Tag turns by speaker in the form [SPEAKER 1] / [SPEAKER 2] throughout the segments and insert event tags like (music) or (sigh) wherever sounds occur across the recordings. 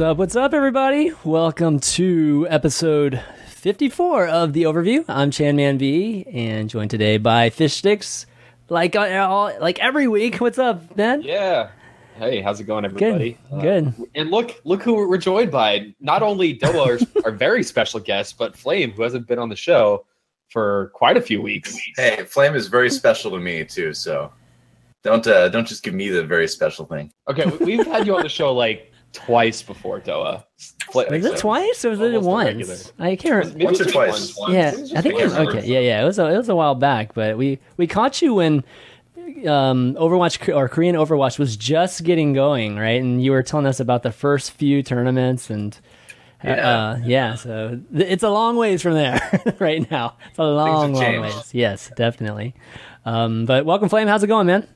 [SPEAKER 1] What's up? What's up, everybody? Welcome to episode 54 of the overview. I'm ChanManV, and joined today by Fishstix, like uh, all, like every week. What's up, Ben?
[SPEAKER 2] Yeah. Hey, how's it going, everybody?
[SPEAKER 1] Good. Good.
[SPEAKER 2] And look, look who we're joined by. Not only Doa, our, (laughs) our very special guest, but Flame, who hasn't been on the show for quite a few weeks.
[SPEAKER 3] Hey, Flame is very special to me too. So don't uh, don't just give me the very special thing.
[SPEAKER 2] Okay, we've had you on the show like twice before, Doa. Fla-
[SPEAKER 1] Was it twice or was it
[SPEAKER 2] almost a regular.
[SPEAKER 1] once? I can't remember.
[SPEAKER 2] Maybe
[SPEAKER 3] Once or
[SPEAKER 2] it's
[SPEAKER 3] twice.
[SPEAKER 2] once.
[SPEAKER 1] Yeah, I think it was okay. Yeah, yeah, it was a, it was a while back, but we we caught you when um, Overwatch or Korean Overwatch was just getting going, right? And you were telling us about the first few tournaments and. uh,
[SPEAKER 3] Yeah.
[SPEAKER 1] Uh, yeah, so th- it's a long ways from there (laughs) right now. It's a long, long ways. Yes, definitely. Um, but welcome, Flame. How's it going, man?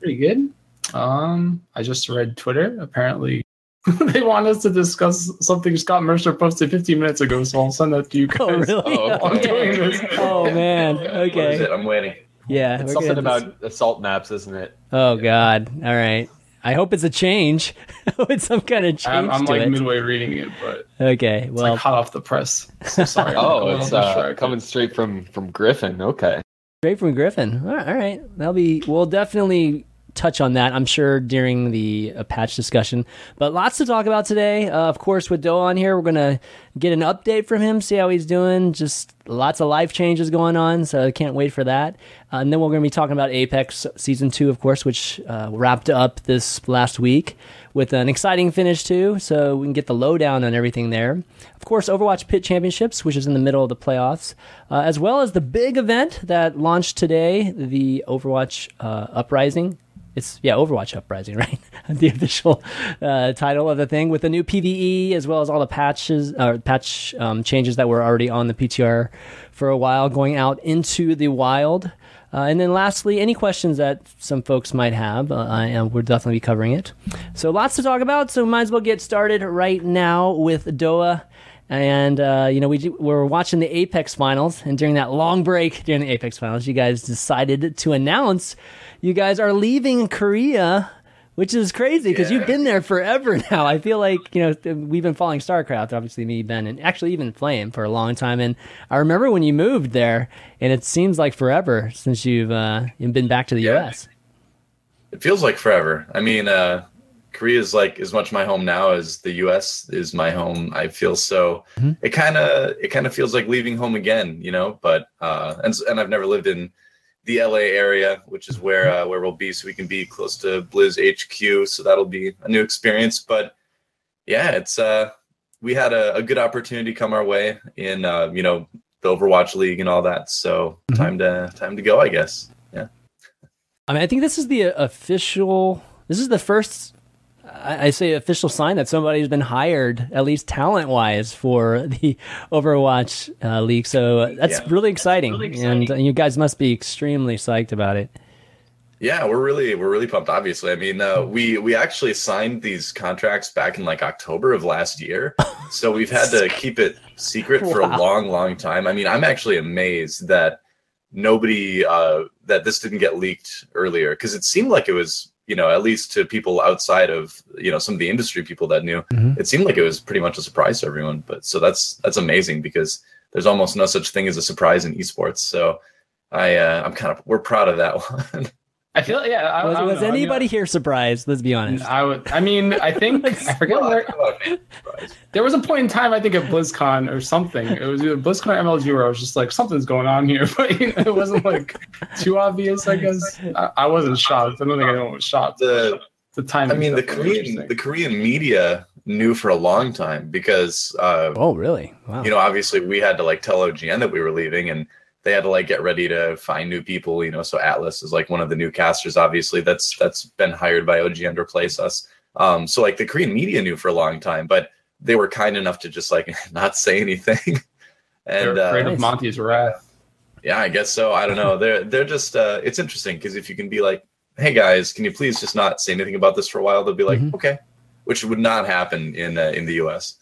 [SPEAKER 4] pretty good. Um, I just read Twitter. Apparently, (laughs) they want us to discuss something Scott Mercer posted 15 minutes ago, so I'll send that to you guys.
[SPEAKER 1] Oh, really?
[SPEAKER 2] Oh, (laughs)
[SPEAKER 4] I'm doing this.
[SPEAKER 1] Oh man. (laughs)
[SPEAKER 3] What is
[SPEAKER 1] Okay.
[SPEAKER 3] it? I'm waiting.
[SPEAKER 1] Yeah.
[SPEAKER 2] It's something
[SPEAKER 1] gonna-
[SPEAKER 2] about assault maps, isn't it?
[SPEAKER 1] Oh God. All right. I hope it's a change. I it's some kind of change
[SPEAKER 4] I'm, I'm
[SPEAKER 1] to
[SPEAKER 4] like
[SPEAKER 1] it.
[SPEAKER 4] midway reading it, but
[SPEAKER 1] Okay.
[SPEAKER 4] it's
[SPEAKER 1] Well,
[SPEAKER 4] like hot off the press. So sorry.
[SPEAKER 2] Oh, it's uh,
[SPEAKER 4] distracted.
[SPEAKER 2] coming straight from from Griffin. Okay.
[SPEAKER 1] straight from Griffin. All right, all right. That'll be. We'll definitely touch on that. I'm sure during the uh, patch discussion. But lots to talk about today. Uh, of course, with Doa on here, we're gonna get an update from him, see how he's doing. Just lots of life changes going on, so I can't wait for that. Uh, and then we're gonna be talking about Apex season two, of course, which uh, wrapped up this last week with an exciting finish too. So we can get the lowdown on everything there. Of course, Overwatch Pit Championships, which is in the middle of the playoffs, uh, as well as the big event that launched today, the Overwatch uh, Uprising. It's yeah, Overwatch Uprising, (laughs) right? the official uh, title of the thing with the new PVE as well as all the patches, uh, patch um, changes that were already on the PTR for a while, going out into the wild. Uh, and then lastly, any questions that some folks might have, uh, and we'll definitely be covering it. So lots to talk about. So might as well get started right now with Doa. And uh, you know, we we're watching the Apex finals, and during that long break during the Apex finals, you guys decided to announce you guys are leaving Korea, which is crazy because you've been there forever (laughs) now. I feel like you know we've been following StarCraft, obviously me, Ben, and actually even Flame for a long time. And I remember when you moved there, and it seems like forever since you've uh, been back to the
[SPEAKER 3] Yeah.
[SPEAKER 1] U.S.
[SPEAKER 3] It feels like forever. I mean, uh, Korea is like as much my home now as the U.S. is my home. I feel so.
[SPEAKER 1] Mhm.
[SPEAKER 3] It kind of it kind of feels like leaving home again, you know. But uh, and and I've never lived in the LA area, which is where uh, where we'll be, so we can be close to Blizz HQ. So that'll be a new experience. But yeah, it's uh, we had a, a good opportunity come our way in uh, you know the Overwatch League and all that. So
[SPEAKER 1] Mhm.
[SPEAKER 3] time to time to go, I guess. Yeah.
[SPEAKER 1] I mean, I think this is the official. This is the first. I say official sign that somebody's been hired, at least talent wise, for (laughs) the Overwatch uh, League. So that's
[SPEAKER 3] Yeah.
[SPEAKER 1] really exciting,
[SPEAKER 4] really exciting.
[SPEAKER 1] and uh, you guys must be extremely psyched about it.
[SPEAKER 3] Yeah, we're really we're really pumped. Obviously, I mean, uh, we we actually signed these contracts back in like October of last year, (laughs) so we've had to keep it secret for
[SPEAKER 1] Wow.
[SPEAKER 3] a long, long time. I mean, I'm actually amazed that nobody uh, that this didn't get leaked earlier because it seemed like it was you know at least to people outside of you know some of the industry people that knew
[SPEAKER 1] Mhm.
[SPEAKER 3] it seemed like it was pretty much a surprise to everyone. But so that's that's amazing because there's almost no such thing as a surprise in esports. So I uh, I'm kind of we're proud of that (laughs) one.
[SPEAKER 4] I feel yeah. I,
[SPEAKER 1] Was,
[SPEAKER 4] I
[SPEAKER 1] was
[SPEAKER 4] know. I mean,
[SPEAKER 1] anybody here surprised? Let's be honest.
[SPEAKER 4] I would. I mean, I (laughs) think I forget where. There was a point in time, I think, at BlizzCon or something. It was either BlizzCon or MLG where I was just like, something's going on here, (laughs) but you know, it wasn't like too obvious. I guess I, I wasn't shocked. I don't think anyone was shocked.
[SPEAKER 3] The
[SPEAKER 4] the time.
[SPEAKER 3] I mean, the Korean the Korean media knew for a long time because uh,
[SPEAKER 1] oh, really? Wow.
[SPEAKER 3] you know obviously we had to like tell OGN that we were leaving and they had to like get ready to find new people. You know, so Atlas is like one of the new casters. Obviously, that's that's been hired by OGN to replace us. Um, so like the Korean media knew for a long time, but they were kind enough to just like (laughs) not say anything.
[SPEAKER 4] and (laughs) They're
[SPEAKER 3] and
[SPEAKER 4] afraid
[SPEAKER 3] uh,
[SPEAKER 4] of Monty's wrath.
[SPEAKER 3] yeah, I guess so. I don't know. They're they're just uh, it's interesting because if you can be like, hey guys, can you please just not say anything about this for a while? They'll be like,
[SPEAKER 1] Mhm.
[SPEAKER 3] okay, which would not happen in uh, in the U.S.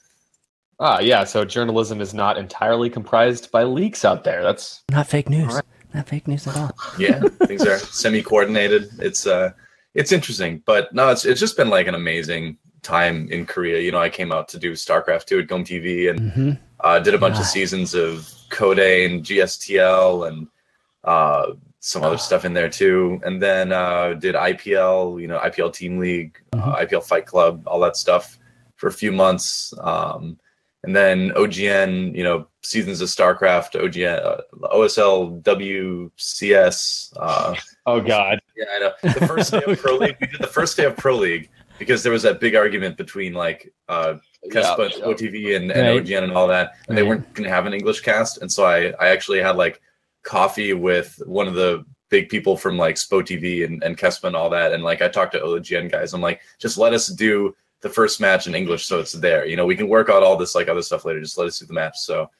[SPEAKER 2] Ah, yeah. So journalism is not entirely comprised by leaks out there. That's
[SPEAKER 1] Not fake news.
[SPEAKER 2] All right.
[SPEAKER 1] Not fake news at all. (laughs)
[SPEAKER 3] Yeah, things are semi coordinated. It's uh, it's interesting, but no, it's it's just been like an amazing time in Korea. You know, I came out to do StarCraft 2 at GOM TV and
[SPEAKER 1] hmm
[SPEAKER 3] uh, did a bunch
[SPEAKER 1] Ah.
[SPEAKER 3] of seasons of Code and GSTL and uh, some other
[SPEAKER 1] Ah.
[SPEAKER 3] stuff in there too. And then uh, did IPL, you know, IPL Team League,
[SPEAKER 1] Mm-hmm.
[SPEAKER 3] uh, IPL Fight Club, all that stuff for a few months. Um, and then OGN, you know, seasons of StarCraft, OGN, uh, OSL, WCS. Uh,
[SPEAKER 2] Oh God.
[SPEAKER 3] yeah, I know. The first day of (laughs) Pro League, we did the first day of Pro League because there was that big argument between like uh, Kespa and OTV and, and
[SPEAKER 1] Right.
[SPEAKER 3] OGN and all that, and they weren't going to have an English cast, and so I I actually had like coffee with one of the big people from like Spo TV and, and Kespa and all that, and like I talked to OGN guys, I'm like, just let us do the first match in English so it's there. You know, we can work out all this like other stuff later. Just let us do the match. So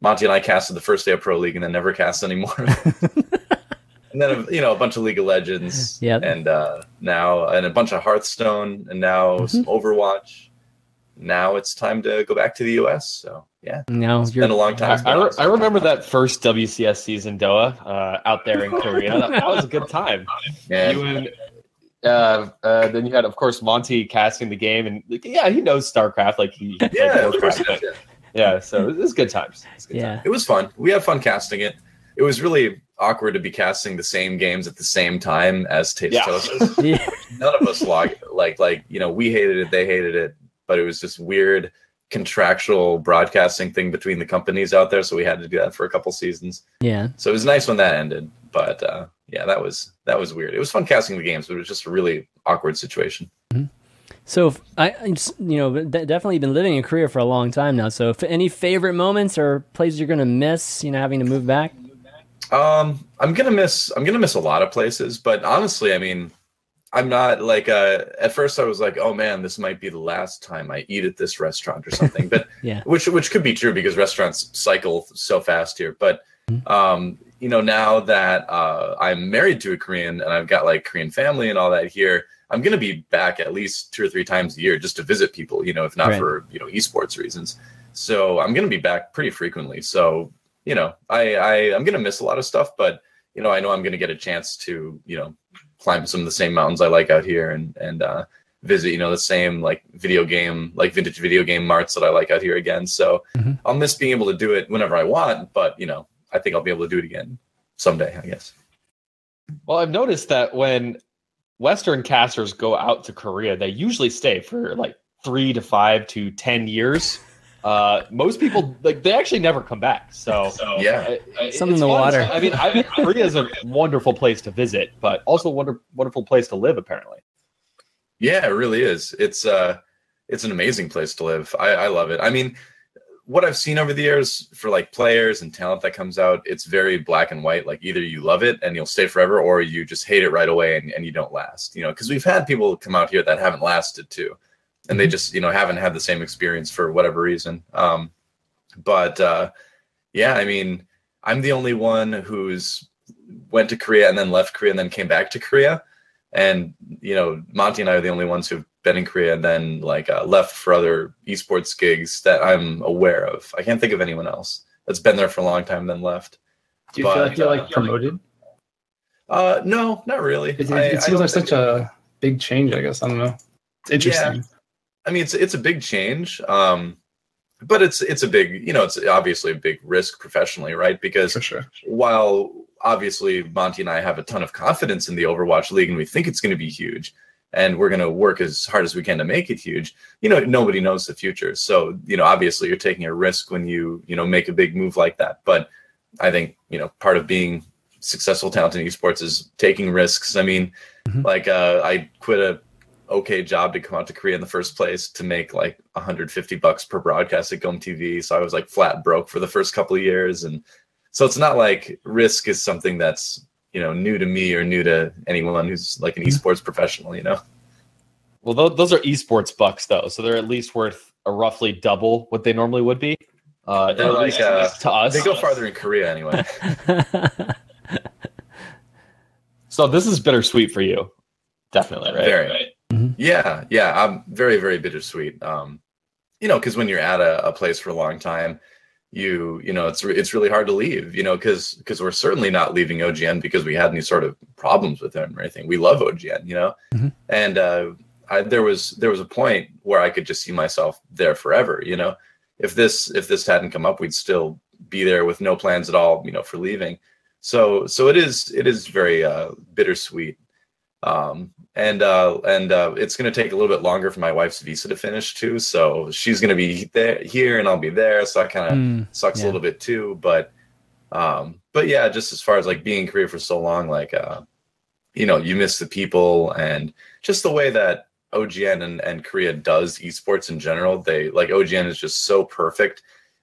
[SPEAKER 3] Monty and I casted the first day of Pro League and then never cast anymore. (laughs) (laughs) and then you know a bunch of League of Legends,
[SPEAKER 1] Yep.
[SPEAKER 3] and uh, now and a bunch of Hearthstone, and now some
[SPEAKER 1] Mm-hmm.
[SPEAKER 3] Overwatch. Now it's time to go back to the US. So yeah,
[SPEAKER 1] Now
[SPEAKER 3] it's
[SPEAKER 1] you're
[SPEAKER 3] been a long time.
[SPEAKER 2] I, I, re- I remember that first WCS season, Doa, uh, out there in (laughs) Korea. that, that was a good time.
[SPEAKER 3] Yeah.
[SPEAKER 2] You and uh, uh, then you had, of course, Monty casting the game, and like, yeah, he knows StarCraft. Like he, he (laughs)
[SPEAKER 3] yeah, of
[SPEAKER 2] Warcraft,
[SPEAKER 3] course.
[SPEAKER 2] but-
[SPEAKER 3] yeah.
[SPEAKER 2] yeah. So it was good times. It was good
[SPEAKER 1] yeah.
[SPEAKER 3] It was fun. We had fun casting it. It was really awkward to be casting the same games at the same time as Taste
[SPEAKER 2] Yeah.
[SPEAKER 3] Toast. (laughs)
[SPEAKER 1] yeah.
[SPEAKER 3] None of us log like like you know we hated it, they hated it, but it was just weird contractual broadcasting thing between the companies out there. So we had to do that for a couple seasons.
[SPEAKER 1] Yeah.
[SPEAKER 3] So it was nice when that ended. But uh, yeah, that was that was weird. It was fun casting the games, but it was just a really awkward situation.
[SPEAKER 1] So if I, you know, definitely been living in Korea for a long time now. So if any favorite moments or places you're gonna miss, you know, having to move back.
[SPEAKER 3] Um, I'm gonna miss. I'm gonna miss a lot of places, but honestly, I mean, I'm not like. Uh, at first, I was like, "Oh man, this might be the last time I eat at this restaurant or something." But (laughs)
[SPEAKER 1] Yeah.
[SPEAKER 3] which which could be true because restaurants cycle so fast here. But um, you know, now that uh, I'm married to a Korean and I've got like Korean family and all that here, I'm gonna be back at least two or three times a year just to visit people. You know, if not
[SPEAKER 1] Right.
[SPEAKER 3] for you know esports reasons. So I'm gonna be back pretty frequently. So you know, I, I I'm gonna miss a lot of stuff, but you know, I know I'm gonna get a chance to you know climb some of the same mountains I like out here and and uh, visit you know the same like video game like vintage video game marts that I like out here again. So
[SPEAKER 1] Mhm.
[SPEAKER 3] I'll miss being able to do it whenever I want, but you know, I think I'll be able to do it again someday. I guess.
[SPEAKER 2] Well, I've noticed that when Western casters go out to Korea, they usually stay for like three to five to ten years. Uh, most people like they actually never come back. So, (laughs)
[SPEAKER 3] Yeah.
[SPEAKER 2] I- I-
[SPEAKER 1] Something in the
[SPEAKER 2] fun.
[SPEAKER 1] water.
[SPEAKER 2] I mean, I, (laughs) Korea is a wonderful place to visit, but also a wonder, wonderful place to live. Apparently,
[SPEAKER 3] Yeah, it really is. It's uh it's an amazing place to live. I, I love it. I mean, what I've seen over the years for like players and talent that comes out, it's very black and white. Like either you love it and you'll stay forever, or you just hate it right away and, and you don't last. You know, because we've had people come out here that haven't lasted too. And they just, you know, haven't had the same experience for whatever reason. Um, but uh yeah, I mean, I'm the only one who's went to Korea and then left Korea and then came back to Korea and you know monty and i are the only ones who've in korea and then like uh, left for other esports gigs that i'm aware of i can't think of anyone else that's been there for a long time then left
[SPEAKER 4] Do you feel like you're
[SPEAKER 3] uh,
[SPEAKER 4] like promoted?
[SPEAKER 3] uh no not really
[SPEAKER 4] It, it,
[SPEAKER 3] I-
[SPEAKER 4] it seems like such a big change. I guess I don't know. It's interesting.
[SPEAKER 3] i mean it's it's a big change um but it's it's a big you know it's obviously a big risk professionally right because
[SPEAKER 4] for sure.
[SPEAKER 3] while obviously Monty and I have a ton of confidence in the Overwatch League and we think it's going to be huge and we're going to work as hard as we can to make it huge, you know, nobody knows the future. So, you know, obviously you're taking a risk when you, you know, make a big move like that. But I think, you know, part of being successful talent in esports is taking risks. I mean,
[SPEAKER 1] Mhm.
[SPEAKER 3] like uh, I quit a okay job to come out to Korea in the first place to make like 150 bucks per broadcast at GOM TV. So I was like flat broke for the first couple of years. And so it's not like risk is something that's, you know, new to me or new to anyone who's like an esports professional, you know?
[SPEAKER 2] well, those, those are esports bucks though, so they're at least worth a roughly double what they normally would be. Uh, at
[SPEAKER 3] like,
[SPEAKER 2] least
[SPEAKER 3] uh,
[SPEAKER 2] to us,
[SPEAKER 3] They go farther in Korea anyway. (laughs)
[SPEAKER 2] So this is bittersweet for you, definitely, right?
[SPEAKER 3] Very. Yeah, yeah. I'm very, very bittersweet. Um, you know, because when you're at a, a place for a long time, you you know it's re- it's really hard to leave. You know, because because we're certainly not leaving OGN because we had any sort of problems with them or anything. We love OGN, you know,
[SPEAKER 1] Mhm.
[SPEAKER 3] and uh, I, there was there was a point where I could just see myself there forever. You know, if this if this hadn't come up, we'd still be there with no plans at all. You know, for leaving. So so it is it is very uh, bittersweet. Um, and uh, and uh, it's going to take a little bit longer for my wife's visa to finish too. So she's going to be there here, and I'll be there. So that kind of
[SPEAKER 1] Mm,
[SPEAKER 3] sucks
[SPEAKER 1] yeah.
[SPEAKER 3] a little bit too. But um, but yeah, just as far as like being in Korea for so long, like uh, you know, you miss the people and just the way that OGN and, and Korea does esports in general. They like OGN is just so perfect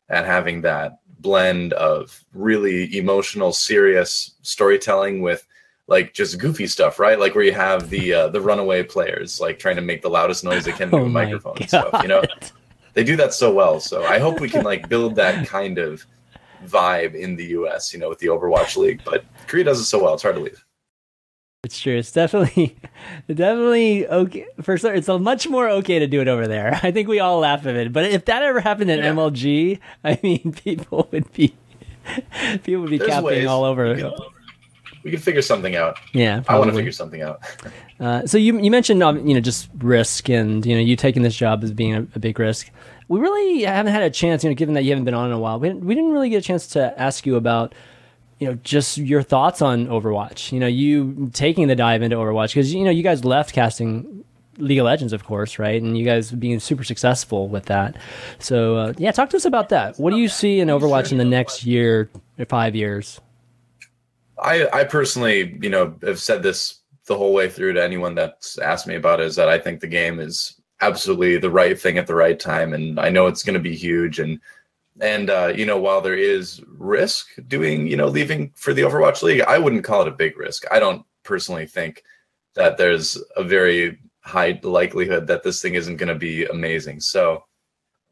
[SPEAKER 3] at having that blend of really emotional, serious storytelling with like just goofy stuff, right? Like where you have the uh, the runaway players like trying to make the loudest noise they can (laughs) do
[SPEAKER 1] Oh
[SPEAKER 3] a
[SPEAKER 1] my
[SPEAKER 3] microphone and stuff. You know, they do that so well. So I hope we can like build that kind of vibe in the US, you know, with the Overwatch League. But Korea does it so well, it's hard to leave.
[SPEAKER 1] It's true. It's definitely, (laughs) definitely okay. For sure, it's a much more okay to do it over there. I think we all laugh at it. But if that ever happened in
[SPEAKER 3] Yeah.
[SPEAKER 1] MLG, I mean, (laughs) people would be, people would be
[SPEAKER 3] There's
[SPEAKER 1] capping all over.
[SPEAKER 3] We can, figure something out.
[SPEAKER 1] yeah,
[SPEAKER 3] I want to figure something out.
[SPEAKER 1] Uh, so you you mentioned um, you know just risk and you know you taking this job as being a, a big risk. We really haven't had a chance, you know, given that you haven't been on in a while. We didn't, we didn't really get a chance to ask you about you know just your thoughts on Overwatch. You know, you taking the dive into Overwatch because you know you guys left casting League of Legends, of course, right? And you guys being super successful with that. So uh, yeah, talk to us about that. What do you see in Overwatch in the next year, or five years?
[SPEAKER 3] I, I personally, you know, have said this the whole way through to anyone that's asked me about it is that I think the game is absolutely the right thing at the right time, and I know it's going to be huge. And and uh, you know, while there is risk doing, you know, leaving for the Overwatch League, I wouldn't call it a big risk. I don't personally think that there's a very high likelihood that this thing isn't going to be amazing. So,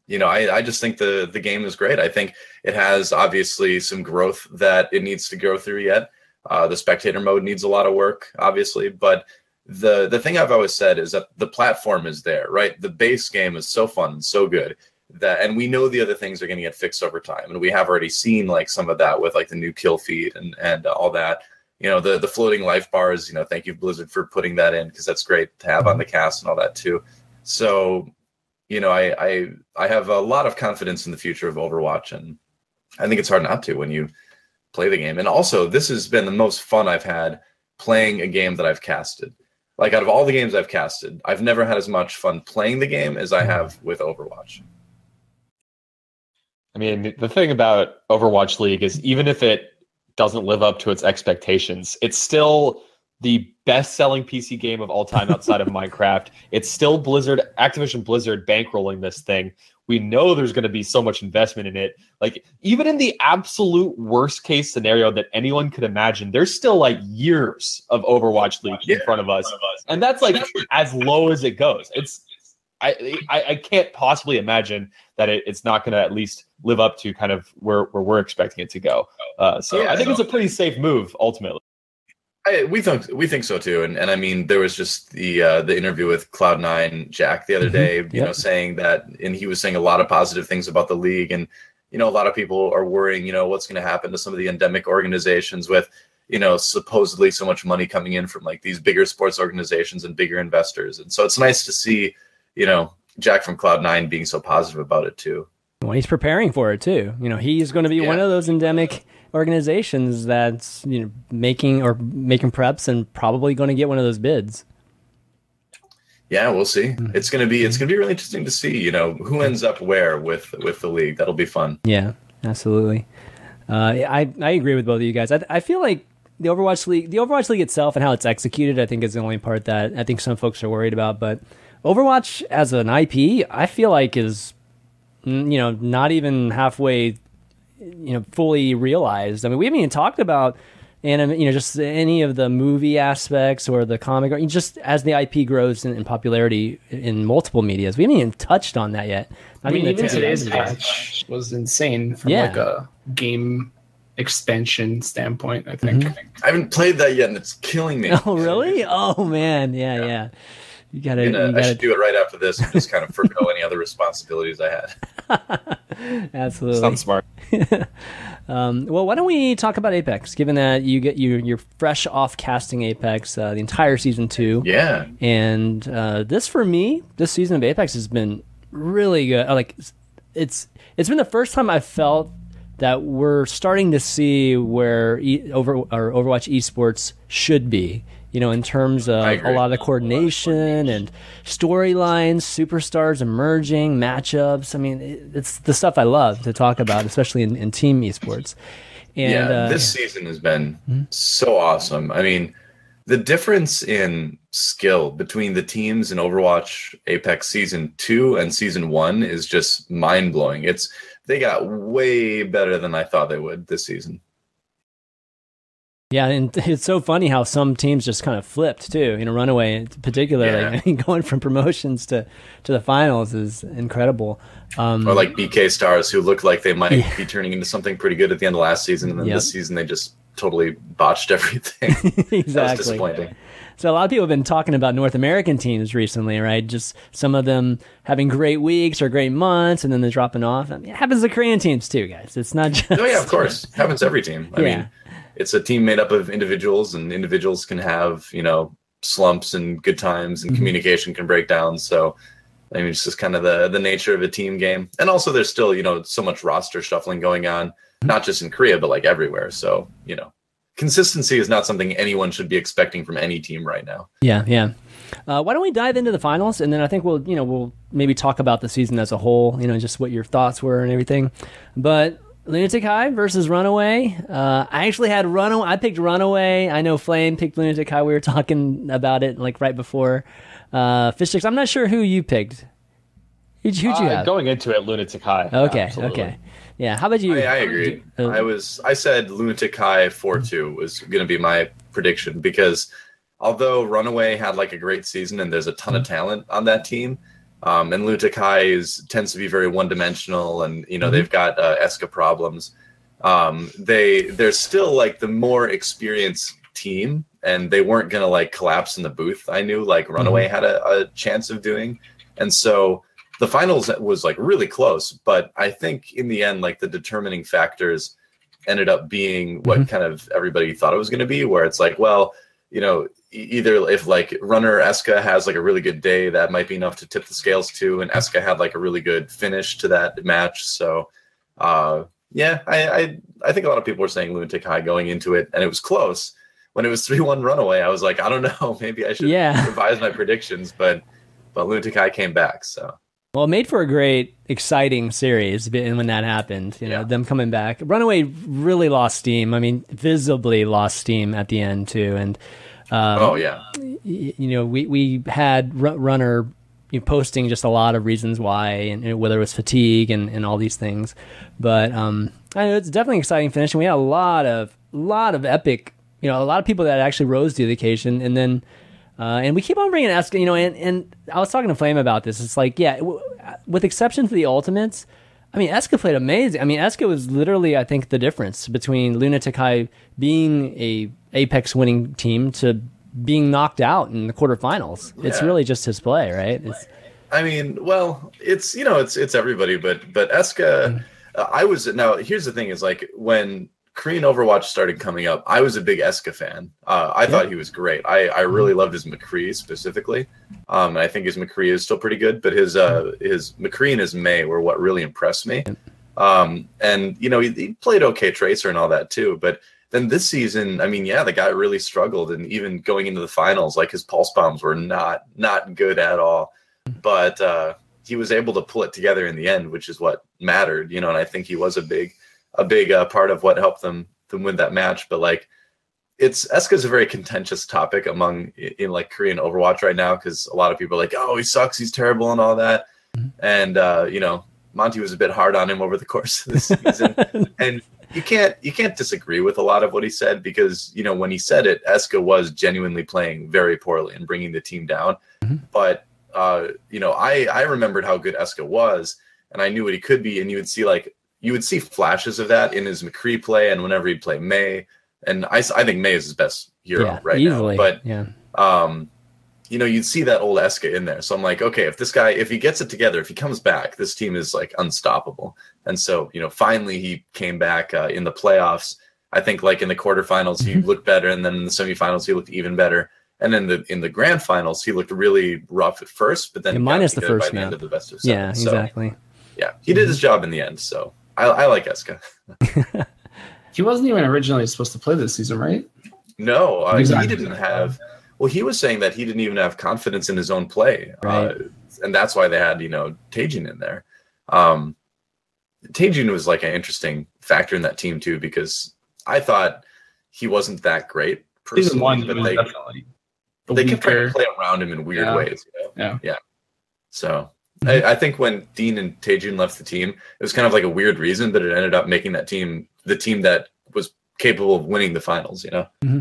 [SPEAKER 3] you know, I, I just think the the game is great. I think it has obviously some growth that it needs to go through yet. Uh, the spectator mode needs a lot of work, obviously, but the the thing I've always said is that the platform is there, right? The base game is so fun, and so good that, and we know the other things are going to get fixed over time, and we have already seen like some of that with like the new kill feed and and all that. You know, the the floating life bars. You know, thank you Blizzard for putting that in because that's great to have on the cast and all that too. So, you know, I I I have a lot of confidence in the future of Overwatch, and I think it's hard not to when you play the game. And also, this has been the most fun I've had playing a game that I've casted. Like out of all the games I've casted, I've never had as much fun playing the game as I have with Overwatch.
[SPEAKER 2] I mean, the thing about Overwatch League is even if it doesn't live up to its expectations, it's still the best-selling PC game of all time outside of (laughs) Minecraft. It's still Blizzard, Activision Blizzard bankrolling this thing. We know there's going to be so much investment in it. Like even in the absolute worst case scenario that anyone could imagine, there's still like years of Overwatch League in
[SPEAKER 3] Yeah.
[SPEAKER 2] front of us, and that's like as low as it goes. It's I I, I can't possibly imagine that it, it's not going to at least live up to kind of where, where we're expecting it to go. Uh, so
[SPEAKER 3] Yeah,
[SPEAKER 2] I think
[SPEAKER 3] no.
[SPEAKER 2] it's a pretty safe move ultimately.
[SPEAKER 3] I, we think we think so too, and and I mean there was just the uh, the interview with Cloud Nine Jack the other
[SPEAKER 1] Mhm.
[SPEAKER 3] day, you
[SPEAKER 1] Yep.
[SPEAKER 3] know, saying that, and he was saying a lot of positive things about the league, and you know a lot of people are worrying, you know, what's going to happen to some of the endemic organizations with you know supposedly so much money coming in from like these bigger sports organizations and bigger investors, and so it's nice to see, you know, Jack from Cloud Nine being so positive about it too.
[SPEAKER 1] Well, he's preparing for it too. You know, he's going to be one of those endemic organizations that's you know making or making preps and probably going to get one of those bids.
[SPEAKER 3] Yeah, we'll see.
[SPEAKER 1] Mm-hmm.
[SPEAKER 3] It's gonna be it's gonna be really interesting to see, you know, who ends up where with with the league. That'll be fun.
[SPEAKER 1] Yeah, absolutely. Uh, I I agree with both of you guys. I I feel like the Overwatch League, the Overwatch League itself, and how it's executed, I think is the only part that I think some folks are worried about. But Overwatch as an IP, I feel like is you know not even halfway you know fully realized. I mean, we haven't even talked about anime, you know, just any of the movie aspects or the comic, or just as the IP grows in, in popularity in multiple medias. We haven't even touched on that yet.
[SPEAKER 4] I
[SPEAKER 1] Not
[SPEAKER 4] mean,
[SPEAKER 1] the
[SPEAKER 4] even today's patch was insane from
[SPEAKER 1] Yeah.
[SPEAKER 4] like a game expansion standpoint. I think.
[SPEAKER 1] Mm-hmm.
[SPEAKER 3] I haven't played that yet, and it's killing me. (laughs)
[SPEAKER 1] Oh, really? Oh man, yeah, yeah, You gotta,
[SPEAKER 3] I'm gonna-
[SPEAKER 1] you
[SPEAKER 3] I
[SPEAKER 1] gotta
[SPEAKER 3] should do it right after this and just kind of forego any other responsibilities I had. (laughs)
[SPEAKER 1] absolutely.
[SPEAKER 2] Sounds smart. (laughs)
[SPEAKER 1] Um, well, why don't we talk about Apex? Given that you get you you're fresh off casting Apex uh, the entire season two,
[SPEAKER 3] Yeah.
[SPEAKER 1] and uh, this for me, this season of Apex has been really good. Like it's it's been the first time I felt that we're starting to see where e- over or Overwatch esports should be. You know, in terms of a
[SPEAKER 3] agree.
[SPEAKER 1] lot of coordination and storylines, superstars emerging, matchups. I mean, it's the stuff I love to talk about, especially in, in team esports. And
[SPEAKER 3] yeah,
[SPEAKER 1] uh,
[SPEAKER 3] this season has been so awesome. I mean, the difference in skill between the teams in Overwatch Apex season 2 and season 1 is just mind-blowing. It's they got way better than I thought they would this season.
[SPEAKER 1] Yeah, and (laughs) it's so funny how some teams just kind of flipped too. You know, Runaway, particularly.
[SPEAKER 3] Yeah. (laughs)
[SPEAKER 1] I mean, going from promotions to to the finals is incredible. Um,
[SPEAKER 3] Or like BK Stars who looked like they might be turning into something pretty good at the end of last season and then
[SPEAKER 1] Yep.
[SPEAKER 3] this season they just totally botched (laughs) everything.
[SPEAKER 1] Exactly.
[SPEAKER 3] disappointing.
[SPEAKER 1] So a lot of people have been talking about North American teams recently, right? Just some of them having great weeks or great months, and then they're dropping off. I mean, it happens to Korean teams too, guys. It's not just.
[SPEAKER 3] Oh yeah, of course. it Happens to every team. I
[SPEAKER 1] Yeah.
[SPEAKER 3] mean, it's a team made up of individuals, and individuals can have you know slumps and good times, and
[SPEAKER 1] Mhm.
[SPEAKER 3] communication can break down. So, I mean, it's just kind of the the nature of a team game. And also, there's still you know so much roster shuffling going on, not just in Korea but like everywhere. So, you know, consistency is not something anyone should be expecting from any team right now.
[SPEAKER 1] Yeah, yeah. Uh, why don't we dive into the finals, and then I think we'll, you know, we'll maybe talk about the season as a whole, you know, just what your thoughts were and everything. But Lunatic Hai versus Runaway. Uh, I actually had Runaway. I picked Runaway. I know Flame picked Lunatic Hai. We were (laughs) talking about it like right before. Uh, Fishstix. I'm not sure who you picked. Who'd, who'd you
[SPEAKER 2] Uh,
[SPEAKER 1] have?
[SPEAKER 2] Going into it, Lunatic Hai.
[SPEAKER 1] okay,
[SPEAKER 2] Absolutely.
[SPEAKER 1] okay. Yeah. How about you?
[SPEAKER 3] I, I agree.
[SPEAKER 1] Uh,
[SPEAKER 3] I was I said Lunatic High four two was going to be my prediction because although Runaway had like a great season and there's a ton of talent on that team, um, and High is tends to be very one dimensional and you know
[SPEAKER 1] Mhm.
[SPEAKER 3] they've got uh, Esca problems. Um, they they're still like the more experienced team and they weren't going to like collapse in the booth. I knew like Runaway had a, a chance of doing, and so the finals was like really close, but I think in the end, like the determining factors ended up being what
[SPEAKER 1] Mhm.
[SPEAKER 3] kind of everybody thought it was going to be, where it's like, well, you know, either if like runner Esca has like a really good day, that might be enough to tip the scales too, and Esca had like a really good finish to that match. So, uh, yeah, I, I I think a lot of people were saying Lunatic Hai going into it, and it was close. When it was (laughs) three one runaway, I was like, I don't know, (laughs) maybe I should
[SPEAKER 1] Yeah.
[SPEAKER 3] revise my predictions, but but Lunatic Hai came back, so.
[SPEAKER 1] Well, it made for a great, exciting series b- when that happened. You know,
[SPEAKER 3] Yeah.
[SPEAKER 1] them coming back. Runaway really lost steam. I mean, visibly lost steam at the end too. And um,
[SPEAKER 3] Oh yeah,
[SPEAKER 1] y- you know, we we had Ru- Runner you know, posting just a lot of reasons why, and, and whether it was fatigue and, and all these things. But um, I know it's definitely an exciting finish, and we had a lot of lot of epic. You know, a lot of people that actually rose to the occasion, and then. Uh, and we keep on bringing Esca, you know, and, and I was talking to Flame about this. It's like, yeah, w- with exception to the Ultimates, I mean, Esca played amazing. I mean, Esca was literally, I think, the difference between Lunatic Hai being a Apex winning team to being knocked out in the quarterfinals. It's really just his play, right? It's,
[SPEAKER 3] I mean, well, it's you know, it's it's everybody, but but Esca, uh, I was now. Here's the thing: is like when Korean Overwatch started coming up, I was a big Esca fan. Uh, I thought he was great. I I really loved his McCree specifically. Um, and I think his McCree is still pretty good, but his uh his McCree and his Mei were what really impressed me. Um, and you know, he, he played okay Tracer and all that too, but. Then this season, I mean, yeah, the guy really struggled, and even going into the finals, like his pulse bombs were not not good at all but uh, he was able to pull it together in the end, which is what mattered, you know. And I think he was a big, a big uh, part of what helped them them win that match. But like, it's Esca's a very contentious topic among in, like Korean Overwatch right now because a lot of people are like, oh, he sucks, he's terrible, and all that. And uh, you know, Monty was a bit hard on him over the course of the season, (laughs) and you can't you can't disagree with a lot of what he said because you know when he said it, Esca was genuinely playing very poorly and bringing the team down. But uh, you know, I I remembered how good Esca was, and I knew what he could be, and you would see like you would see flashes of that in his McCree play, and whenever he'd play Mei, and I, I think Mei is his best hero
[SPEAKER 1] yeah,
[SPEAKER 3] right
[SPEAKER 1] easily.
[SPEAKER 3] now. But
[SPEAKER 1] yeah,
[SPEAKER 3] um, you know, you'd see that old Esca in there. So I'm like, okay, if this guy, if he gets it together, if he comes back, this team is like unstoppable. And so, you know, finally he came back uh, in the playoffs. I think like in the quarterfinals he mm-hmm. looked better, and then in the semifinals he looked even better. And then the in the grand finals he looked really rough at first, but then
[SPEAKER 1] yeah, minus the first
[SPEAKER 3] by the end of the best of seven.
[SPEAKER 1] Yeah, exactly.
[SPEAKER 3] So, yeah, he did his job in the end. So I, I like Esca.
[SPEAKER 4] he wasn't even originally supposed to play this season, right?
[SPEAKER 3] No, uh, he didn't have. Well, he was saying that he didn't even have confidence in his own play, uh, right. uh, and that's why they had you know Taejin in there. Um, Taejin was like an interesting factor in that team too because I thought he wasn't that great personally, one, but they the they kept trying to play around him in weird
[SPEAKER 4] yeah.
[SPEAKER 3] ways.
[SPEAKER 4] You know? Yeah,
[SPEAKER 3] yeah. So. I, I, think when Dean and Taejin left the team, it was kind of like a weird reason, but it ended up making that team the team that was capable of winning the finals. You know.
[SPEAKER 1] Mm-hmm.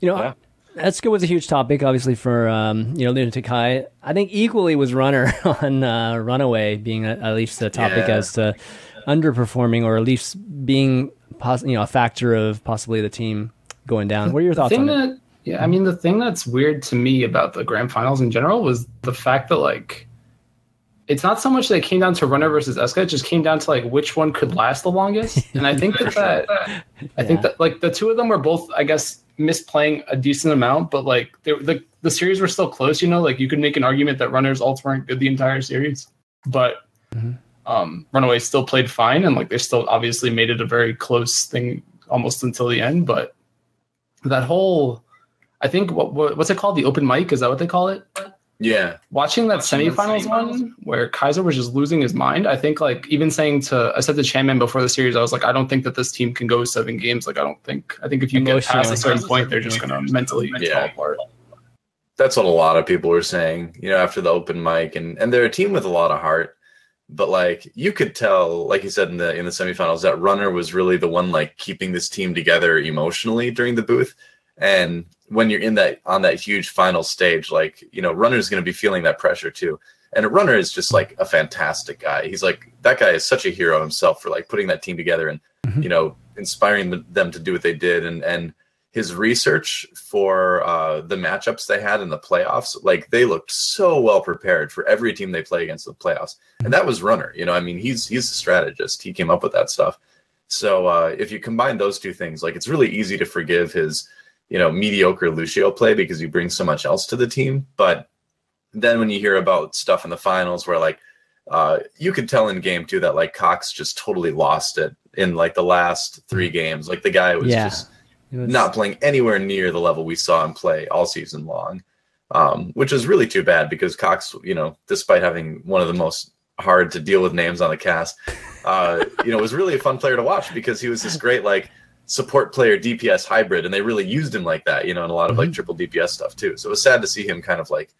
[SPEAKER 1] You know, yeah. Esca was a huge topic, obviously for um, you know Lunatic Hai. I think equally was Runner (laughs) on uh, Runaway being a, at least a topic yeah. as to underperforming or at least being pos- you know a factor of possibly the team going down. What are your thoughts on
[SPEAKER 4] that,
[SPEAKER 1] it?
[SPEAKER 4] Yeah, I mean the thing that's weird to me about the grand finals in general was the fact that like it's not so much that it came down to runner versus Esca, it just came down to like which one could last the longest. (laughs) And I think that, that I think that like the two of them were both, I guess, misplaying a decent amount, but like the the series were still close. You know, like you could make an argument that runners ults weren't good the entire series, but mm-hmm. um, Runaway still played fine, and like they still obviously made it a very close thing almost until the end. But that whole, I think what, what what's it called? The open mic is that what they call it?
[SPEAKER 3] Yeah.
[SPEAKER 4] Watching that Watching semifinals, semifinals one where Kaiser was just losing his mind, I think like even saying to I said to Chanman before the series, I was like, I don't think that this team can go seven games. Like I don't think I think if you get past a certain point, they're just gonna mentally yeah. fall apart.
[SPEAKER 3] That's what a lot of people were saying, you know, after the open mic and and they're a team with a lot of heart. But like you could tell, like you said in the in the semifinals, that runner was really the one like keeping this team together emotionally during the booth. And when you're in that on that huge final stage, like you know, runner is going to be feeling that pressure too. And a runner is just like a fantastic guy. He's like that guy is such a hero himself for like putting that team together and mm-hmm. you know inspiring them to do what they did and and his research for uh, the matchups they had in the playoffs, like they looked so well prepared for every team they play against in the playoffs, and that was Runner. You know, I mean, he's he's a strategist. He came up with that stuff. So uh, if you combine those two things, like it's really easy to forgive his you know mediocre Lucio play because he brings so much else to the team. But then when you hear about stuff in the finals where like uh, you could tell in game two that like Kox just totally lost it in like the last three games. Like the guy was yeah, just was... not playing anywhere near the level we saw him play all season long, um, which is really too bad because Kox, you know, despite having one of the most hard to deal with names on the cast, uh, you know, was really a fun player to watch because he was this great like support player DPS hybrid, and they really used him like that, you know, in a lot of mm-hmm. like triple DPS stuff too. So it was sad to see him kind of like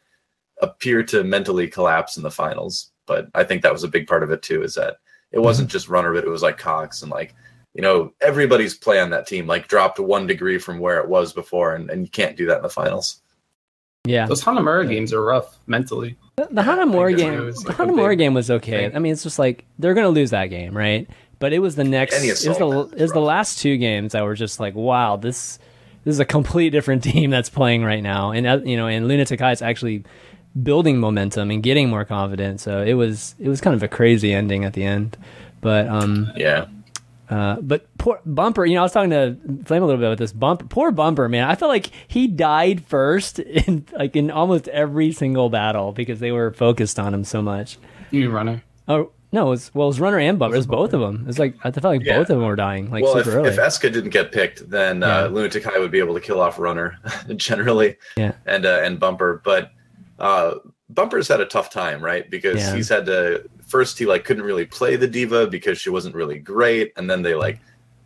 [SPEAKER 3] appear to mentally collapse in the finals. But I think that was a big part of it too, is that it wasn't mm-hmm. just runner, but it was like Kox and like, you know, everybody's play on that team like dropped one degree from where it was before, and, and you can't do that in the finals.
[SPEAKER 4] Yeah, those Hanamura yeah. games are rough mentally.
[SPEAKER 1] The, the Hanamura game, like the Hanamura game was okay. Thing. I mean, it's just like they're gonna lose that game, right? But it was the next. It was the it was the last two games that were just like, wow, this this is a complete different (laughs) team that's playing right now, and uh, you know, and Lunatic Hai is actually building momentum and getting more confident. So it was it was kind of a crazy ending at the end, but um,
[SPEAKER 3] yeah.
[SPEAKER 1] Uh, but poor Bumper, you know, I was talking to Flame a little bit with this Bumper. Poor Bumper, man. I felt like he died first (laughs) in like in almost every single battle because they were focused on him so much.
[SPEAKER 4] You runner.
[SPEAKER 1] Oh, no, it was well, it was Runner and Bumper. It was both of them. It's like I felt like yeah. both of them were dying like
[SPEAKER 3] well,
[SPEAKER 1] super
[SPEAKER 3] if,
[SPEAKER 1] early.
[SPEAKER 3] If Esca didn't get picked, then uh, yeah. uh, Lunatic Hai would be able to kill off Runner (laughs) generally.
[SPEAKER 1] Yeah.
[SPEAKER 3] And uh, and Bumper, but uh, Bumper's had a tough time, right? Because yeah. he's had to first he like couldn't really play the D.Va because she wasn't really great, and then they like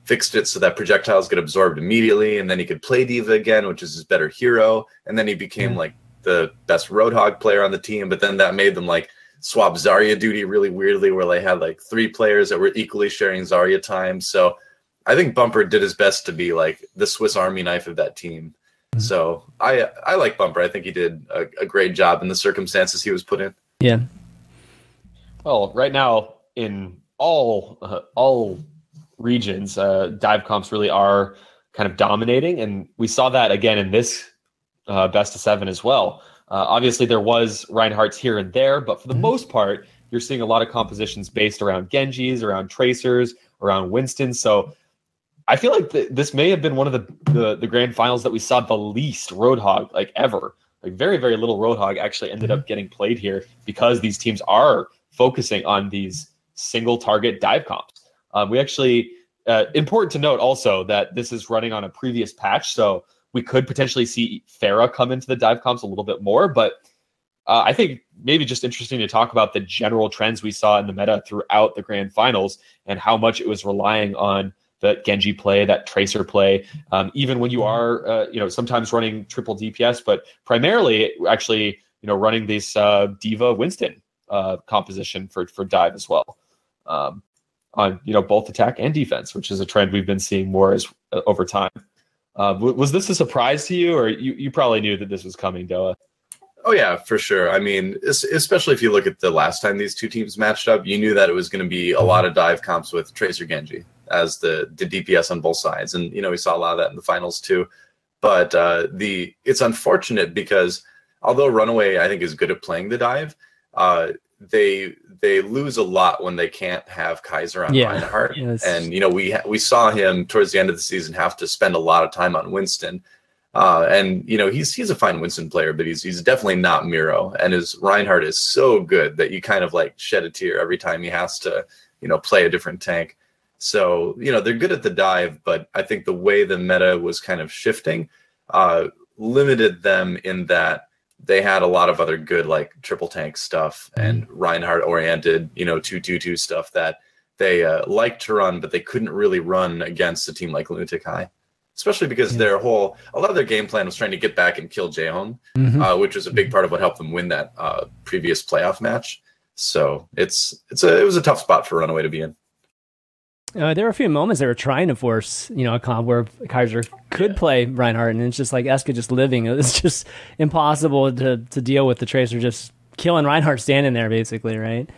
[SPEAKER 3] fixed it so that projectiles get absorbed immediately, and then he could play D.Va again, which is his better hero, and then he became like the best Roadhog player on the team. But then that made them like swap Zarya duty really weirdly, where they had like three players that were equally sharing Zarya time. So I think Bumper did his best to be like the Swiss Army knife of that team. Mm-hmm. So I I like Bumper. I think he did a, a great job in the circumstances he was put in.
[SPEAKER 1] Yeah.
[SPEAKER 2] Well, right now in all uh, all regions, uh, dive comps really are kind of dominating, and we saw that again in this uh, best of seven as well. Uh, obviously, there was Reinhardt's here and there, but for the mm-hmm. most part, you're seeing a lot of compositions based around Genjis, around Tracers, around Winston. So I feel like th- this may have been one of the, the, the grand finals that we saw the least Roadhog like ever. Like very very little Roadhog actually ended up mm-hmm. getting played here because these teams are focusing on these single target dive comps. Um, we actually uh, important to note also that this is running on a previous patch, so we could potentially see Pharah come into the dive comps a little bit more. But uh, I think maybe just interesting to talk about the general trends we saw in the meta throughout the grand finals and how much it was relying on that Genji play, that Tracer play, um, even when you are, uh, you know, sometimes running triple DPS, but primarily actually, you know, running this uh, D.Va Winston uh, composition for for dive as well, um, on you know both attack and defense, which is a trend we've been seeing more as uh, over time. Uh, was this a surprise to you, or you, you probably knew that this was coming, Doa?
[SPEAKER 3] Oh yeah, for sure. I mean, especially if you look at the last time these two teams matched up, you knew that it was going to be a lot of dive comps with Tracer Genji as the the DPS on both sides, and you know we saw a lot of that in the finals too. But uh, the it's unfortunate because although Runaway I think is good at playing the dive, uh, they they lose a lot when they can't have Kaiser on yeah. Reinhardt. Yes. And you know we we saw him towards the end of the season have to spend a lot of time on Winston. Uh, and you know he's he's a fine Winston player, but he's he's definitely not Miro. And his Reinhardt is so good that you kind of like shed a tear every time he has to you know play a different tank. So, you know, they're good at the dive, but I think the way the meta was kind of shifting uh, limited them in that they had a lot of other good, like triple tank stuff and mm-hmm. Reinhardt oriented, you know, 222 stuff that they uh, liked to run, but they couldn't really run against a team like Lunatic Hai. Especially because yeah. their whole, a lot of their game plan was trying to get back and kill Jaehong, mm-hmm. uh, which was a big part of what helped them win that uh, previous playoff match. So it's it's a it was a tough spot for Runaway to be in.
[SPEAKER 1] Uh, there were a few moments they were trying to force, you know, a comp where Kaiser could yeah. play Reinhardt, and it's just like Esca just living. (laughs) It's just impossible to to deal with the Tracer just killing Reinhardt standing there, basically, right?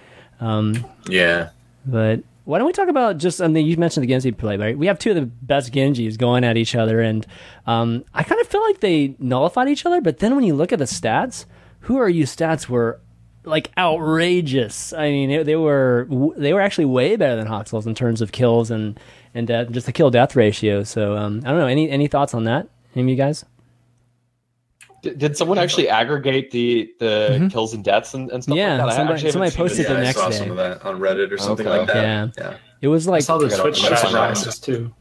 [SPEAKER 1] Um,
[SPEAKER 3] yeah.
[SPEAKER 1] But why don't we talk about just? I mean, you mentioned the Genji play, right? We have two of the best Genjis going at each other, and um, I kind of feel like they nullified each other. But then when you look at the stats, who are you stats were like outrageous. I mean, it, they were they were actually way better than Haksal's in terms of kills and and death, just the kill death ratio. So um, I don't know. Any any thoughts on that? Any of you guys?
[SPEAKER 2] Did, did someone actually aggregate the the mm-hmm. kills and deaths and, and stuff
[SPEAKER 1] yeah,
[SPEAKER 2] like
[SPEAKER 1] somebody, somebody posted the next
[SPEAKER 3] I saw
[SPEAKER 1] day.
[SPEAKER 3] some of that on Reddit or something okay. like that.
[SPEAKER 1] Yeah. yeah. It was like I
[SPEAKER 4] saw the Twitch analysis too.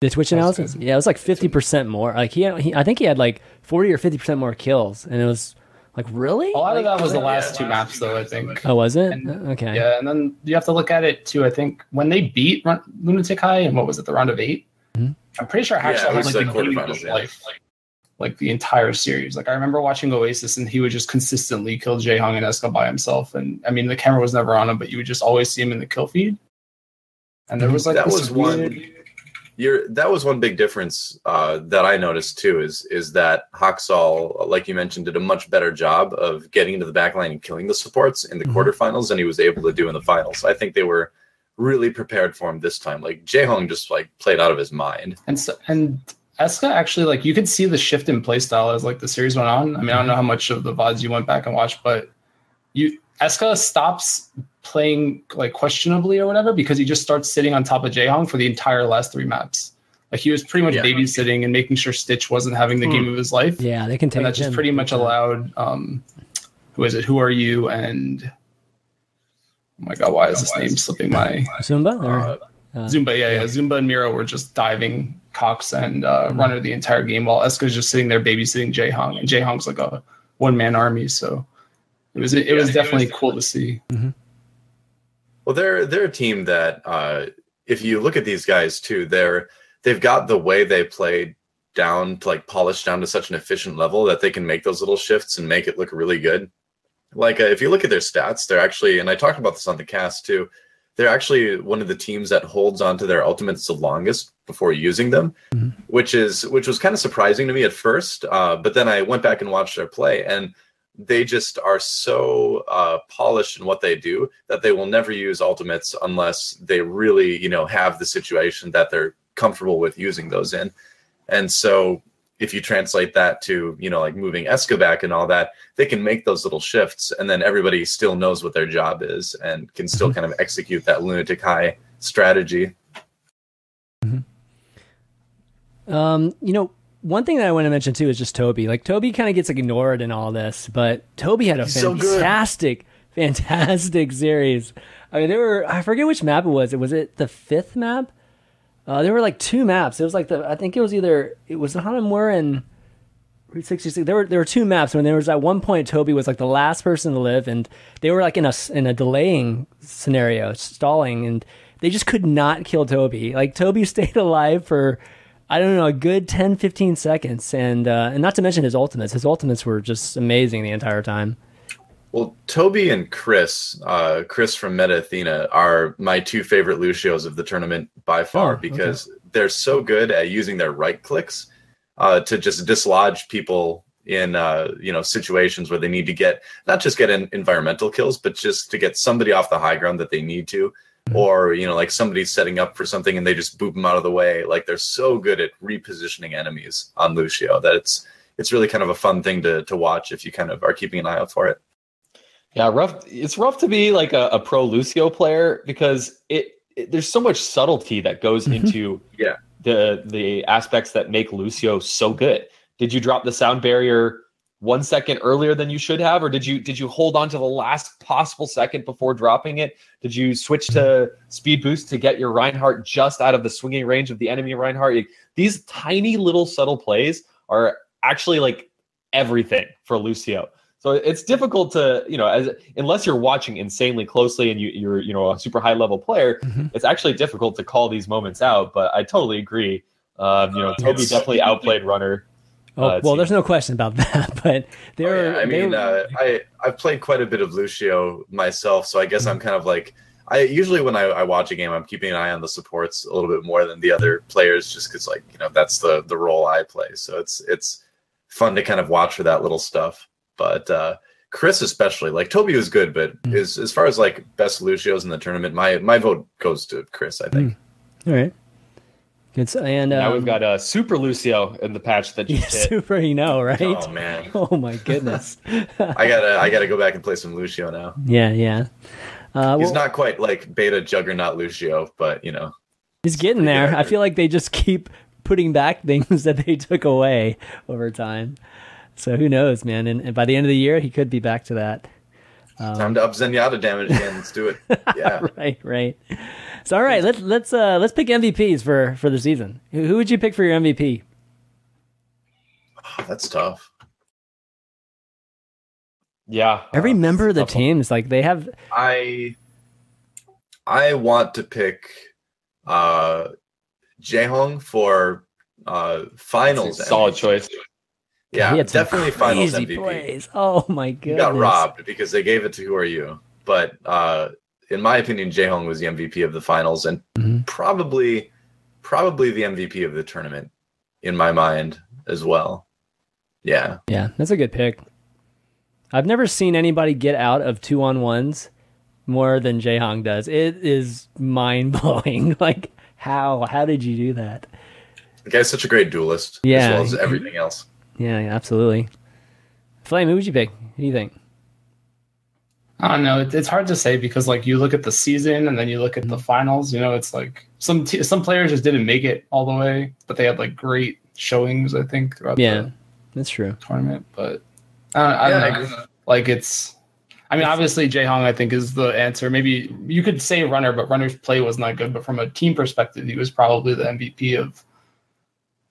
[SPEAKER 1] The Twitch analysis, yeah, it was like fifty percent more. Like he, he, I think he had like forty or fifty percent more kills, and it was like really?
[SPEAKER 4] A lot
[SPEAKER 1] like,
[SPEAKER 4] of that was the last two maps, though. I think.
[SPEAKER 1] Oh, was it?
[SPEAKER 4] And,
[SPEAKER 1] okay.
[SPEAKER 4] Yeah, and then you have to look at it too. I think when they beat Run- Lunatic Hai and what was it, the round of 8 i mm-hmm. I'm pretty sure Haksal yeah, had like, like the of his yeah. life, like, like the entire series. Like I remember watching Oasis, and he would just consistently kill Jaehong and Esca by himself. And I mean, the camera was never on him, but you would just always see him in the kill feed. And there was like
[SPEAKER 3] that was weird... one you're that was one big difference uh, that I noticed too is is that Haksal, like you mentioned, did a much better job of getting into the back line and killing the supports in the mm-hmm. quarterfinals than he was able to do in the finals. I think they were really prepared for him this time. Like Jaehong just like played out of his mind.
[SPEAKER 4] And so, and Esca actually like you could see the shift in playstyle as like the series went on. I mean, I don't know how much of the VODs you went back and watched, but you Esca stops playing like questionably or whatever because he just starts sitting on top of Jaehong for the entire last three maps. Like he was pretty much yeah. babysitting and making sure Stitch wasn't having the hmm. game of his life.
[SPEAKER 1] Yeah, they can take.
[SPEAKER 4] And that just pretty much allowed. Um, who is it? Who are you? And oh my god, why is this name slipping my
[SPEAKER 1] Zumba? Or,
[SPEAKER 4] uh, uh, Zunba, yeah, yeah. Zunba and Miro were just diving Kox and uh, hmm. Runner the entire game while Esca's just sitting there babysitting Jaehong, and Jaehong's like a one man army. So it was it, yeah, was definitely it was cool to see.
[SPEAKER 1] Mm-hmm.
[SPEAKER 3] Well, they're they're a team that uh, if you look at these guys too, they're they've got the way they play down to like polished down to such an efficient level that they can make those little shifts and make it look really good. Like uh, if you look at their stats, they're actually, and I talked about this on the cast too. They're actually one of the teams that holds onto their ultimates the longest before using them, mm-hmm. which is which was kind of surprising to me at first. Uh, but then I went back and watched their play, and they just are so uh, polished in what they do that they will never use ultimates unless they really, you know, have the situation that they're comfortable with using those in. And so if you translate that to you know like moving back and all that, they can make those little shifts, and then everybody still knows what their job is and can still kind of execute that lunatic hai strategy.
[SPEAKER 1] Um, you know, one thing that I want to mention too is just Toby. Like Toby kind of gets ignored in all this, but Toby had a
[SPEAKER 3] He's so
[SPEAKER 1] fantastic, fantastic series. I mean, there were I forget which map it was. It was it the fifth map. Uh, there were like two maps. It was like the I think it was either it was Hanamura and Route 66. There were there were two maps. When there was at one point Toby was like the last person to live, and they were like in a in a delaying scenario, stalling, and they just could not kill Toby. Like Toby (laughs) stayed alive for I don't know a good 10, 15 seconds, and uh, and not to mention his ultimates. His ultimates were just amazing the entire time.
[SPEAKER 3] Well, Toby and Chris, uh, Chris from Meta Athena, are my two favorite Lucios of the tournament by far
[SPEAKER 1] Oh, okay.
[SPEAKER 3] because they're so good at using their right clicks uh, to just dislodge people in uh, you know situations where they need to get not just get in environmental kills, but just to get somebody off the high ground that they need to, Mm-hmm. or you know like somebody's setting up for something and they just boop them out of the way. Like they're so good at repositioning enemies on Lucio that it's it's really kind of a fun thing to to watch if you kind of are keeping an eye out for it.
[SPEAKER 2] Yeah, rough. It's rough to be like a, a pro Lucio player because it, it there's so much subtlety that goes mm-hmm. into
[SPEAKER 3] Yeah.
[SPEAKER 2] the the aspects that make Lucio so good. Did you drop the sound barrier one second earlier than you should have, or did you did you hold on to the last possible second before dropping it? Did you switch to speed boost to get your Reinhardt just out of the swinging range of the enemy Reinhardt? These tiny little subtle plays are actually like everything for Lucio. So it's difficult to, you know, as unless you're watching insanely closely and you, you're, you know, a super high level player,
[SPEAKER 1] Mhm.
[SPEAKER 2] it's actually difficult to call these moments out. But I totally agree. Um, you know, Toby
[SPEAKER 3] It's-
[SPEAKER 2] definitely outplayed Runner.
[SPEAKER 1] Oh
[SPEAKER 2] Uh,
[SPEAKER 1] well, there's no question about (laughs) that. But
[SPEAKER 3] Oh,
[SPEAKER 1] there,
[SPEAKER 3] yeah. I mean,
[SPEAKER 1] were-
[SPEAKER 3] uh, I I've played quite a bit of Lucio myself, so I guess
[SPEAKER 1] Mm-hmm.
[SPEAKER 3] I'm kind of like I usually when I, I watch a game, I'm keeping an eye on the supports a little bit more than the other players, just because like you know that's the the role I play. So it's it's fun to kind of watch for that little stuff. But uh, Chris especially, like Toby was good, but
[SPEAKER 1] Mm.
[SPEAKER 3] as as far as like best Lucios in the tournament, my my vote goes to Chris. I think.
[SPEAKER 1] all right. Good. so- And um,
[SPEAKER 2] now we've got a super Lucio in the patch that
[SPEAKER 1] yeah,
[SPEAKER 2] just hit.
[SPEAKER 1] super. You know, right?
[SPEAKER 3] Oh man, (laughs)
[SPEAKER 1] Oh my goodness.
[SPEAKER 3] I gotta I gotta go back and play some Lucio now.
[SPEAKER 1] yeah, yeah. Uh,
[SPEAKER 3] He's
[SPEAKER 1] well,
[SPEAKER 3] not quite like beta juggernaut Lucio, but you know.
[SPEAKER 1] he's getting there.
[SPEAKER 3] good.
[SPEAKER 1] I feel like they just keep putting back (laughs) things that they took away over time. So who knows, man? And, and by the end of the year, he could be back to that.
[SPEAKER 3] Time to up Zenyatta damage again. Let's do it. (laughs) Yeah.
[SPEAKER 1] Right, right. So all right, let's let's uh let's pick MVPs for for the season. Who, who would you pick for your MVP? (sighs)
[SPEAKER 3] That's tough.
[SPEAKER 2] Yeah.
[SPEAKER 1] Every
[SPEAKER 2] uh,
[SPEAKER 1] member of the
[SPEAKER 2] tough one.
[SPEAKER 1] team is like they have
[SPEAKER 3] I I want to pick uh Jaehong for uh finals.
[SPEAKER 2] Solid
[SPEAKER 3] MVP.
[SPEAKER 2] choice.
[SPEAKER 3] Yeah,
[SPEAKER 1] he had some
[SPEAKER 3] definitely finals
[SPEAKER 1] crazy
[SPEAKER 3] MVP.
[SPEAKER 1] plays. Oh my
[SPEAKER 3] god,
[SPEAKER 1] goodness.
[SPEAKER 3] got robbed because they gave it to WhoRU. But uh in my opinion, Jaehong was the MVP of the finals and
[SPEAKER 1] Mhm.
[SPEAKER 3] probably probably the MVP of the tournament in my mind as well. Yeah.
[SPEAKER 1] Yeah, that's a good pick. I've never seen anybody get out of two on ones more than Jaehong does. It is mind blowing. (laughs) like how how did you do that?
[SPEAKER 3] The guy's such a great duelist
[SPEAKER 1] Yeah.
[SPEAKER 3] as well as everything else.
[SPEAKER 1] Yeah, yeah, absolutely. Flame, who would you pick? Who do you think?
[SPEAKER 4] I don't know. It, it's hard to say because like you look at the season and then you look at the finals. You know, it's like some t- some players just didn't make it all the way, but they had like great showings. I think throughout
[SPEAKER 1] Yeah,
[SPEAKER 4] the
[SPEAKER 1] that's true.
[SPEAKER 4] tournament. But I don't, I don't
[SPEAKER 3] Yeah, I
[SPEAKER 4] know.
[SPEAKER 3] agree.
[SPEAKER 4] Like it's. I mean, obviously, Jaehong I think is the answer. Maybe you could say runner, but runner's play was not good. But from a team perspective, he was probably the MVP of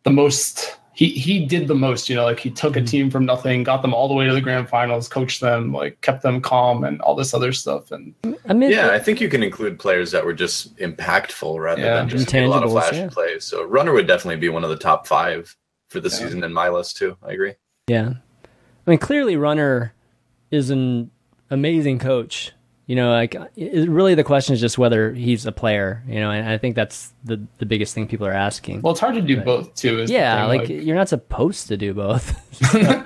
[SPEAKER 4] the most. He he did the most. You know, like he took a mm-hmm. team from nothing, got them all the way to the grand finals, coached them, like kept them calm, and all this other stuff. And
[SPEAKER 1] I mean,
[SPEAKER 3] Yeah, I think you can include players that were just impactful rather
[SPEAKER 4] Yeah.
[SPEAKER 3] than just a lot of
[SPEAKER 1] Intangibles,
[SPEAKER 3] flash
[SPEAKER 1] yeah.
[SPEAKER 3] plays. So Runner would definitely be one of the top five for the
[SPEAKER 4] Yeah.
[SPEAKER 3] season in my list too. I agree.
[SPEAKER 1] Yeah. I mean, clearly, Runner is an amazing coach. You know, like it, really the question is just whether he's a player. You know, and I think that's the the biggest thing people are asking.
[SPEAKER 4] well, it's hard to do both too.
[SPEAKER 1] Yeah,
[SPEAKER 4] thing,
[SPEAKER 1] like, you're not supposed to do both. (laughs) (laughs)
[SPEAKER 4] no,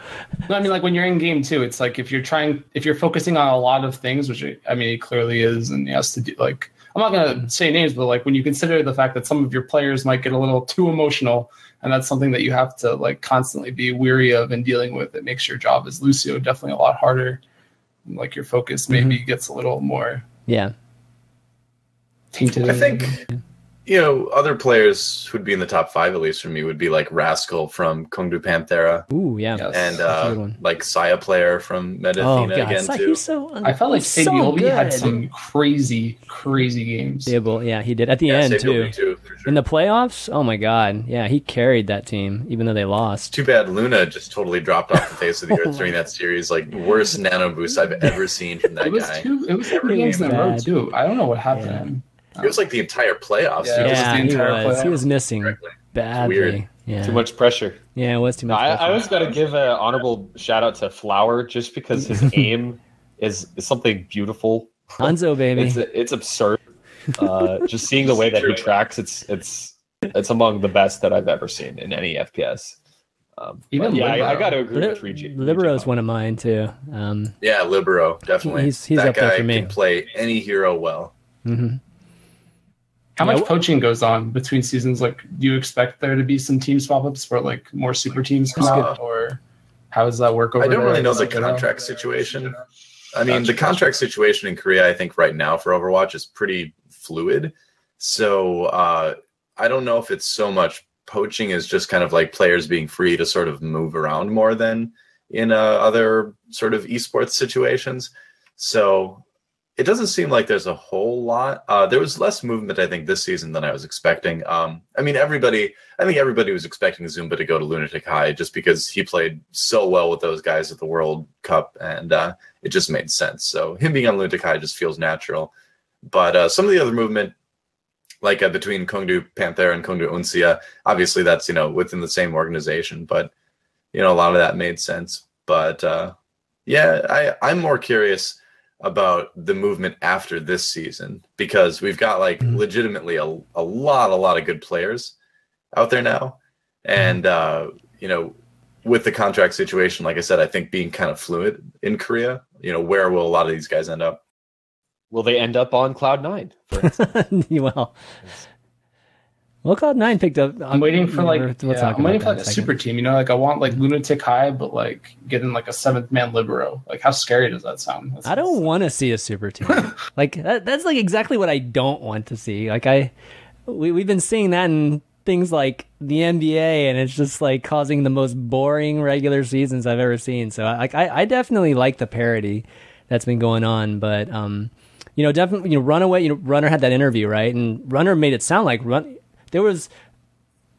[SPEAKER 4] I mean, like when you're in game two, it's like if you're trying, if you're focusing on a lot of things, which I mean, he clearly is, and he has to do like I'm not gonna say names, but like when you consider the fact that some of your players might get a little too emotional, and that's something that you have to like constantly be weary of and dealing with. It makes your job as Lucio definitely a lot harder. Like your focus maybe mm-hmm. gets a little more
[SPEAKER 1] yeah
[SPEAKER 4] tainted.
[SPEAKER 3] I think you know, other players who'd be in the top five at least for me would be like Rascal from Kongdoo Panthera.
[SPEAKER 1] Ooh, yeah,
[SPEAKER 3] and uh, like Sayaplayer from Meta Athena oh, again too.
[SPEAKER 4] So, I felt like Sabioli so had some crazy, crazy games.
[SPEAKER 1] Sable, yeah, he did at the yeah, end too. too sure. In the playoffs, oh my god, yeah, he carried that team even though they lost.
[SPEAKER 3] Too bad Luna just totally dropped off the face of the (laughs) earth during that series. Like worst nano boost I've ever seen from that
[SPEAKER 4] it was
[SPEAKER 3] guy.
[SPEAKER 4] Two, it was every games in a row too. I don't know what happened. Yeah.
[SPEAKER 3] It was like the entire playoffs.
[SPEAKER 1] Yeah, yeah he, was. he was missing badly. Weird. Yeah.
[SPEAKER 2] Too much pressure.
[SPEAKER 1] Yeah, it was too much.
[SPEAKER 2] No, I, I always got to give an honorable shout out to Flower just because his (laughs) aim is, is something beautiful.
[SPEAKER 1] Hanzo (laughs) baby,
[SPEAKER 2] it's, it's absurd. Uh, just seeing the way that he tracks, it's it's it's among the best that I've ever seen in any FPS. Um, Even yeah, I, I got to agree with Regi.
[SPEAKER 1] Libero is one of mine too. Um,
[SPEAKER 3] yeah, Libero definitely.
[SPEAKER 1] He's he's
[SPEAKER 3] that
[SPEAKER 1] up there for me.
[SPEAKER 3] Can play any hero well.
[SPEAKER 1] Mm-hmm.
[SPEAKER 4] How much poaching goes on between seasons? Like, do you expect there to be some team swap ups for like more super teams come out, or how does that work over
[SPEAKER 3] I don't
[SPEAKER 4] there?
[SPEAKER 3] really know the contract situation. I mean, the contract situation in Korea, I think right now for Overwatch is pretty fluid. So uh, I don't know if it's so much poaching as just kind of like players being free to sort of move around more than in uh, other sort of esports situations. So it doesn't seem like there's a whole lot. Uh, there was less movement, I think, this season than I was expecting. Um, I mean, everybody, I think everybody was expecting Zunba to go to Lunatic Hai just because he played so well with those guys at the World Cup, and uh, it just made sense. So him being on Lunatic Hai just feels natural. But uh, some of the other movement, like uh, between Kongdoo Panther and Kongdoo Uncia, obviously that's you know within the same organization, but you know a lot of that made sense. But uh, yeah, I I'm more curious about the movement after this season because we've got like mm-hmm. legitimately a, a lot a lot of good players out there now. And uh you know with the contract situation like i said i think being kind of fluid in korea you know where will a lot of these guys end up?
[SPEAKER 2] Will they end up on cloud nine (laughs)
[SPEAKER 1] well well, Cloud Nine picked up.
[SPEAKER 4] I'm waiting for like yeah, I'm waiting for like a super team. You know, like I want like Lunatic Hai, but like getting like a seventh man libero. Like how scary does that sound?
[SPEAKER 1] I don't want to see a super team. (laughs) like that, that's like exactly what I don't want to see. Like I, we we've been seeing that in things like the NBA, and it's just like causing the most boring regular seasons I've ever seen. So like I, I definitely like the parody that's been going on, but um, you know, definitely you know, Runaway. You know, Runner had that interview right, and Runner made it sound like Run there was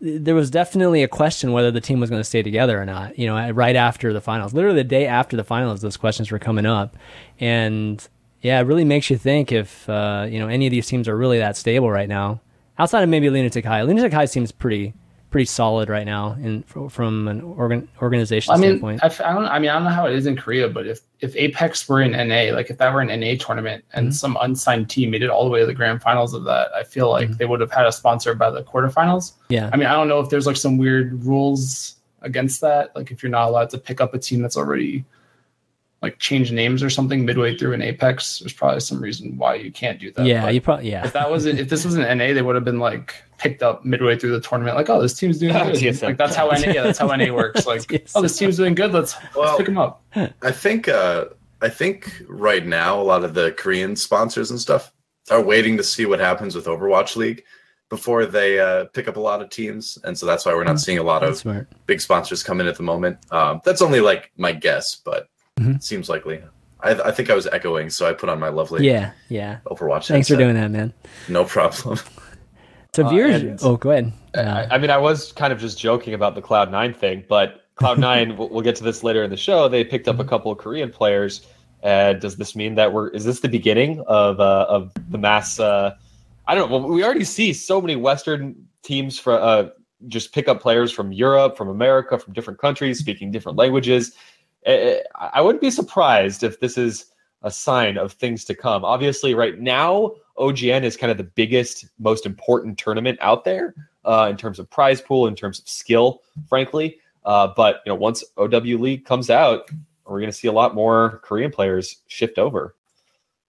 [SPEAKER 1] there was definitely a question whether the team was going to stay together or not. You know, right after the finals, literally the day after the finals, those questions were coming up, and yeah, it really makes you think if uh, you know any of these teams are really that stable right now. Outside of maybe Lunatic Hai, Lunatic Hai seems pretty pretty solid right now in from an organ, organization
[SPEAKER 4] I mean,
[SPEAKER 1] standpoint.
[SPEAKER 4] I, I, don't. I mean, I don't know how it is in Korea, but if if Apex were in NA, like if that were an NA tournament and mm-hmm. some unsigned team made it all the way to the grand finals of that, I feel like mm-hmm. they would have had a sponsor by the quarterfinals.
[SPEAKER 1] Yeah.
[SPEAKER 4] I mean, I don't know if there's like some weird rules against that, like if you're not allowed to pick up a team that's already like change names or something midway through an Apex. There's probably some reason why you can't do that.
[SPEAKER 1] Yeah, but you probably yeah.
[SPEAKER 4] If that wasn't if this was an NA, they would have been like picked up midway through the tournament. Like, oh, this team's doing good. like that's how NA. Yeah, that's how NA works. (laughs) Like, oh, this team's doing good. Let's, well, let's pick them up.
[SPEAKER 3] I think uh, I think right now a lot of the Korean sponsors and stuff are waiting to see what happens with Overwatch League before they uh, pick up a lot of teams, and so that's why we're not seeing a lot of smart. big sponsors come in at the moment. Um, that's only like my guess, but mm-hmm. seems likely. I, I, think I was echoing, so I put on my lovely
[SPEAKER 1] yeah yeah
[SPEAKER 3] Overwatch.
[SPEAKER 1] Thanks
[SPEAKER 3] headset.
[SPEAKER 1] for doing that, man.
[SPEAKER 3] No problem. (laughs)
[SPEAKER 1] So uh, oh, go ahead.
[SPEAKER 2] Uh, I, mean, I was kind of just joking about the Cloud Nine thing, but Cloud Nine, (laughs) we'll, we'll get to this later in the show. They picked up a couple of Korean players. Uh, does this mean that we're? Is this the beginning of uh, of the mass? Uh, I don't know. Well, we already see so many Western teams for uh, just pick up players from Europe, from America, from different countries, speaking different languages. I wouldn't be surprised if this is a sign of things to come. Obviously, right now, OGN is kind of the biggest, most important tournament out there uh, in terms of prize pool, in terms of skill, frankly. Uh, but you know, once OW League comes out, we're going to see a lot more Korean players shift over,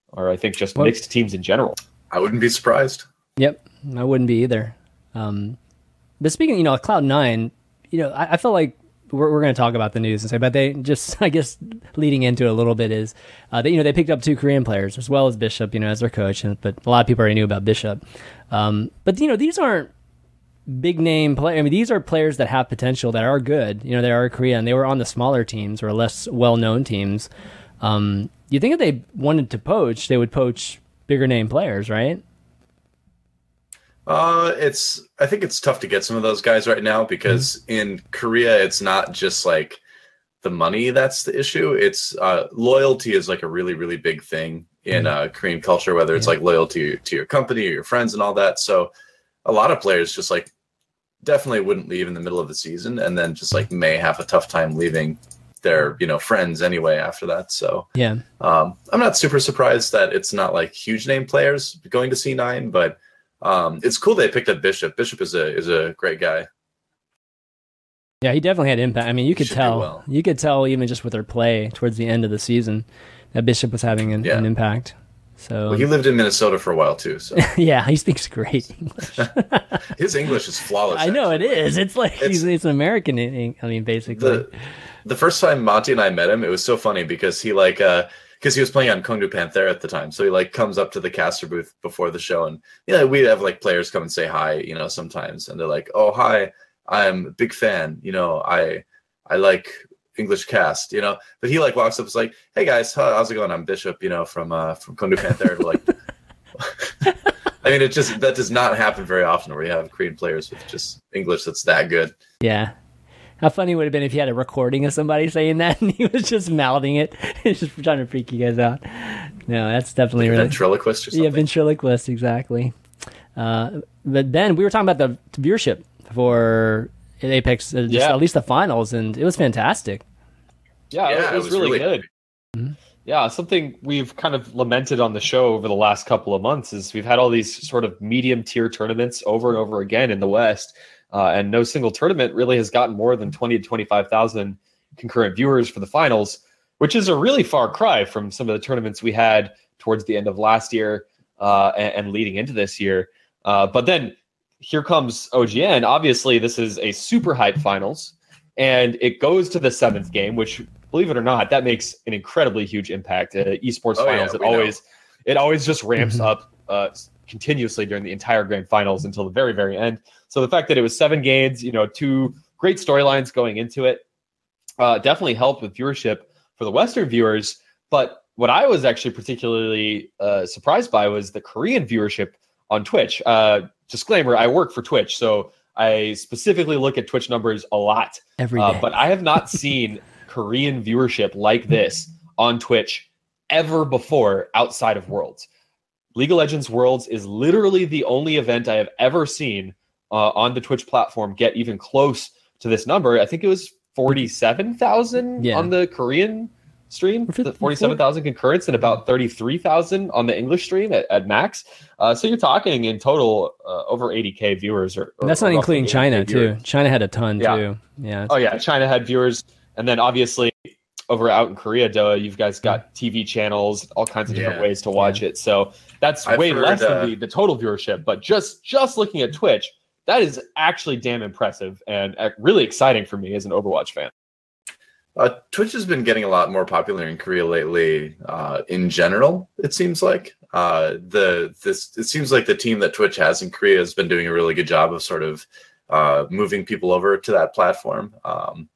[SPEAKER 2] or I think just mixed teams in general.
[SPEAKER 3] I wouldn't be surprised.
[SPEAKER 1] Yep, I wouldn't be either. Um, but speaking, you know, Cloud Nine, you know, I, I feel like we're, we're going to talk about the news and say, but they just, (laughs) I guess, leading into it a little bit is uh, that you know they picked up two Korean players as well as Bishop, you know, as their coach, and, but a lot of people already knew about Bishop. Um, but you know, these aren't big name players. I mean, these are players that have potential that are good. You know, they are Korean. They were on the smaller teams or less well known teams. Um, you think if they wanted to poach, they would poach bigger name players, right?
[SPEAKER 3] Uh, it's I think it's tough to get some of those guys right now because mm-hmm. in Korea it's not just like the money that's the issue. It's uh, loyalty is like a really really big thing in mm-hmm. uh, Korean culture, whether it's yeah. like loyalty to your company or your friends and all that. So a lot of players just like definitely wouldn't leave in the middle of the season and then just like may have a tough time leaving their you know friends anyway after that so
[SPEAKER 1] yeah
[SPEAKER 3] um, i'm not super surprised that it's not like huge name players going to c9 but um, it's cool they picked up Bishop. Bishop is a is a great guy.
[SPEAKER 1] Yeah, he definitely had impact. I mean, you could tell. Well. You could tell even just with their play towards the end of the season that Bishop was having an, yeah. an impact. So
[SPEAKER 3] well, he lived in Minnesota for a while too. So (laughs)
[SPEAKER 1] yeah, he speaks great
[SPEAKER 3] English. (laughs) His English is flawless.
[SPEAKER 1] I know actually. it is. It's like it's, he's, he's an American. I mean, basically.
[SPEAKER 3] The, the first time Monty and I met him, it was so funny because he like uh because he was playing on Kongdoo Panther at the time. So he like comes up to the caster booth before the show, and you know we have like players come and say hi, you know, sometimes, and they're like, "Oh hi, I'm a big fan. You know, I I like English cast, you know." But he like walks up, is like, "Hey guys, how's it going? I'm Bishop, you know, from uh from Kongdoo Panther." like, (laughs) I mean, it just that does not happen very often where you have Korean players with just English that's that good.
[SPEAKER 1] Yeah, how funny would have been if you had a recording of somebody saying that and (laughs) he was just mouthing it, He's (laughs) just trying to freak you guys out. No, that's definitely
[SPEAKER 3] like really ventriloquist or something.
[SPEAKER 1] Yeah, ventriloquist, exactly. Uh, but then we were talking about the viewership for Apex, uh, just yeah. at least the finals, and it was fantastic.
[SPEAKER 2] Yeah, yeah it, was it, was really, really good. Mm-hmm. Yeah, something we've kind of lamented on the show over the last couple of months is we've had all these sort of medium tier tournaments over and over again in the West uh, and no single tournament really has gotten more than 20 to 25,000 concurrent viewers for the finals, which is a really far cry from some of the tournaments we had towards the end of last year uh, and, and, leading into this year. Uh, but then here comes OGN. Obviously, this is a super hype finals, and it goes to the seventh game, which, believe it or not, that makes an incredibly huge impact. Uh, esports oh, finals, yeah, it always know. it always just ramps mm-hmm. up uh, continuously during the entire grand finals until the very very end. So the fact that it was seven games, you know, two great storylines going into it, uh, definitely helped with viewership for the Western viewers. But what I was actually particularly uh, surprised by was the Korean viewership on Twitch. Uh, disclaimer: I work for Twitch, so I specifically look at Twitch numbers a lot.
[SPEAKER 1] Every uh,
[SPEAKER 2] but I have not (laughs) seen Korean viewership like this on Twitch ever before outside of Worlds. League of Legends Worlds is literally the only event I have ever seen uh, on the Twitch platform get even close to this number. I think it was 47,000 yeah. on the Korean stream, 47,000 concurrents and about 33,000 on the English stream at, at max. Uh, so you're talking in total uh, over 80K viewers. Or,
[SPEAKER 1] or that's not including China, too. China had a ton, yeah. too. Yeah.
[SPEAKER 2] Oh, yeah. China had viewers. And then obviously over out in Korea, Doa, you've guys got TV channels, all kinds of different yeah. ways to watch yeah. it. So that's I've way heard, less than uh, the, the total viewership. But just just looking at Twitch, that is actually damn impressive and uh, really exciting for me as an Overwatch fan.
[SPEAKER 3] Uh, Twitch has been getting a lot more popular in Korea lately. Uh, in general, it seems like uh, the this it seems like the team that Twitch has in Korea has been doing a really good job of sort of uh, moving people over to that platform. Um,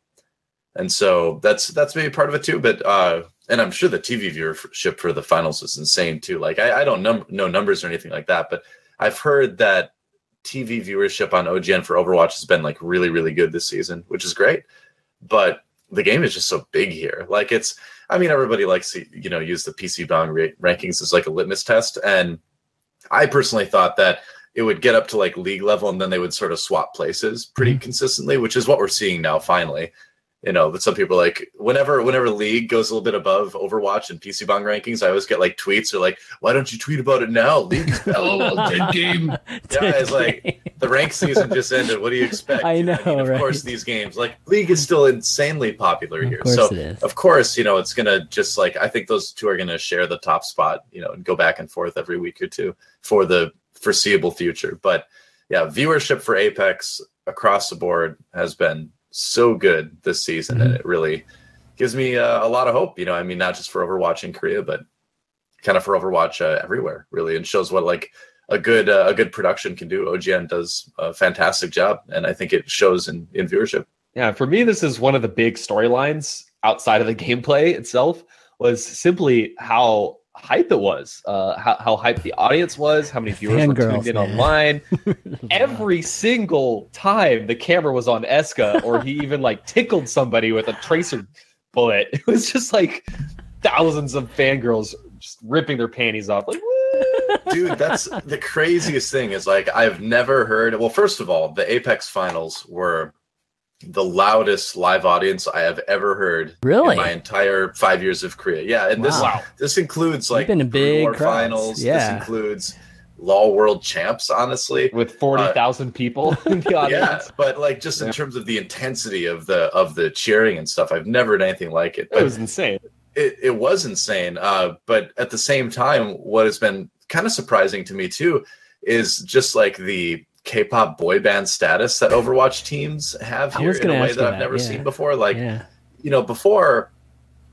[SPEAKER 3] and so that's that's maybe part of it too. But uh, and I'm sure the TV viewership for the finals was insane too. Like I, I don't num- know numbers or anything like that, but I've heard that TV viewership on OGN for Overwatch has been like really, really good this season, which is great. But the game is just so big here. Like it's, I mean, everybody likes to, you know, use the PC bang ra- rankings as like a litmus test. And I personally thought that it would get up to like league level and then they would sort of swap places pretty mm-hmm. consistently, which is what we're seeing now finally. You know, but some people like whenever whenever League goes a little bit above Overwatch and PC bang rankings, I always get like tweets or like, why don't you tweet about it now? League is (laughs)
[SPEAKER 4] oh, dead game. (laughs)
[SPEAKER 3] Yeah, it's like the rank season just ended. What do you (laughs) expect?
[SPEAKER 1] I know,
[SPEAKER 3] I mean, of
[SPEAKER 1] right?
[SPEAKER 3] course, these games like League is still insanely popular
[SPEAKER 1] Of
[SPEAKER 3] here.
[SPEAKER 1] course
[SPEAKER 3] So of course, you know, it's gonna just like I think those two are gonna share the top spot, you know, and go back and forth every week or two for the foreseeable future. But yeah, viewership for Apex across the board has been so good this season, and it really gives me uh, a lot of hope. You know, I mean, not just for Overwatch in Korea, but kind of for Overwatch uh, everywhere, really, and shows what like a good uh, a good production can do. OGN does a fantastic job, and I think it shows in in viewership.
[SPEAKER 2] Yeah, for me, this is one of the big storylines outside of the (laughs) gameplay itself. Was simply how hype it was, uh, how how hype the audience was, how many viewers were
[SPEAKER 1] Fangirls,
[SPEAKER 2] tuned in
[SPEAKER 1] man.
[SPEAKER 2] online. (laughs) Every single time the camera was on Esca, or he (laughs) even like tickled somebody with a tracer bullet, (laughs) it was just like thousands of fangirls just ripping their panties off. Like, woo!
[SPEAKER 3] dude that's the craziest thing is like i've never heard well first of all the apex finals were the loudest live audience i have ever heard
[SPEAKER 1] Really?
[SPEAKER 3] in my entire five years of korea yeah and this
[SPEAKER 1] Wow.
[SPEAKER 3] this includes like
[SPEAKER 1] been in
[SPEAKER 3] Brood
[SPEAKER 1] big
[SPEAKER 3] War
[SPEAKER 1] crowds.
[SPEAKER 3] finals
[SPEAKER 1] Yeah.
[SPEAKER 3] this includes law world champs honestly
[SPEAKER 2] with forty thousand people in the (laughs)
[SPEAKER 3] yeah but like just in
[SPEAKER 2] Yeah.
[SPEAKER 3] terms of the intensity of the of the cheering and stuff i've never had anything like it
[SPEAKER 2] It was insane.
[SPEAKER 3] it, it was insane. Uh, but at the same time, what has been kind of surprising to me too is just like the K-pop boy band status that Overwatch teams have here in a way that I've
[SPEAKER 1] that,
[SPEAKER 3] never
[SPEAKER 1] yeah.
[SPEAKER 3] seen before. Like
[SPEAKER 1] yeah.
[SPEAKER 3] you know, before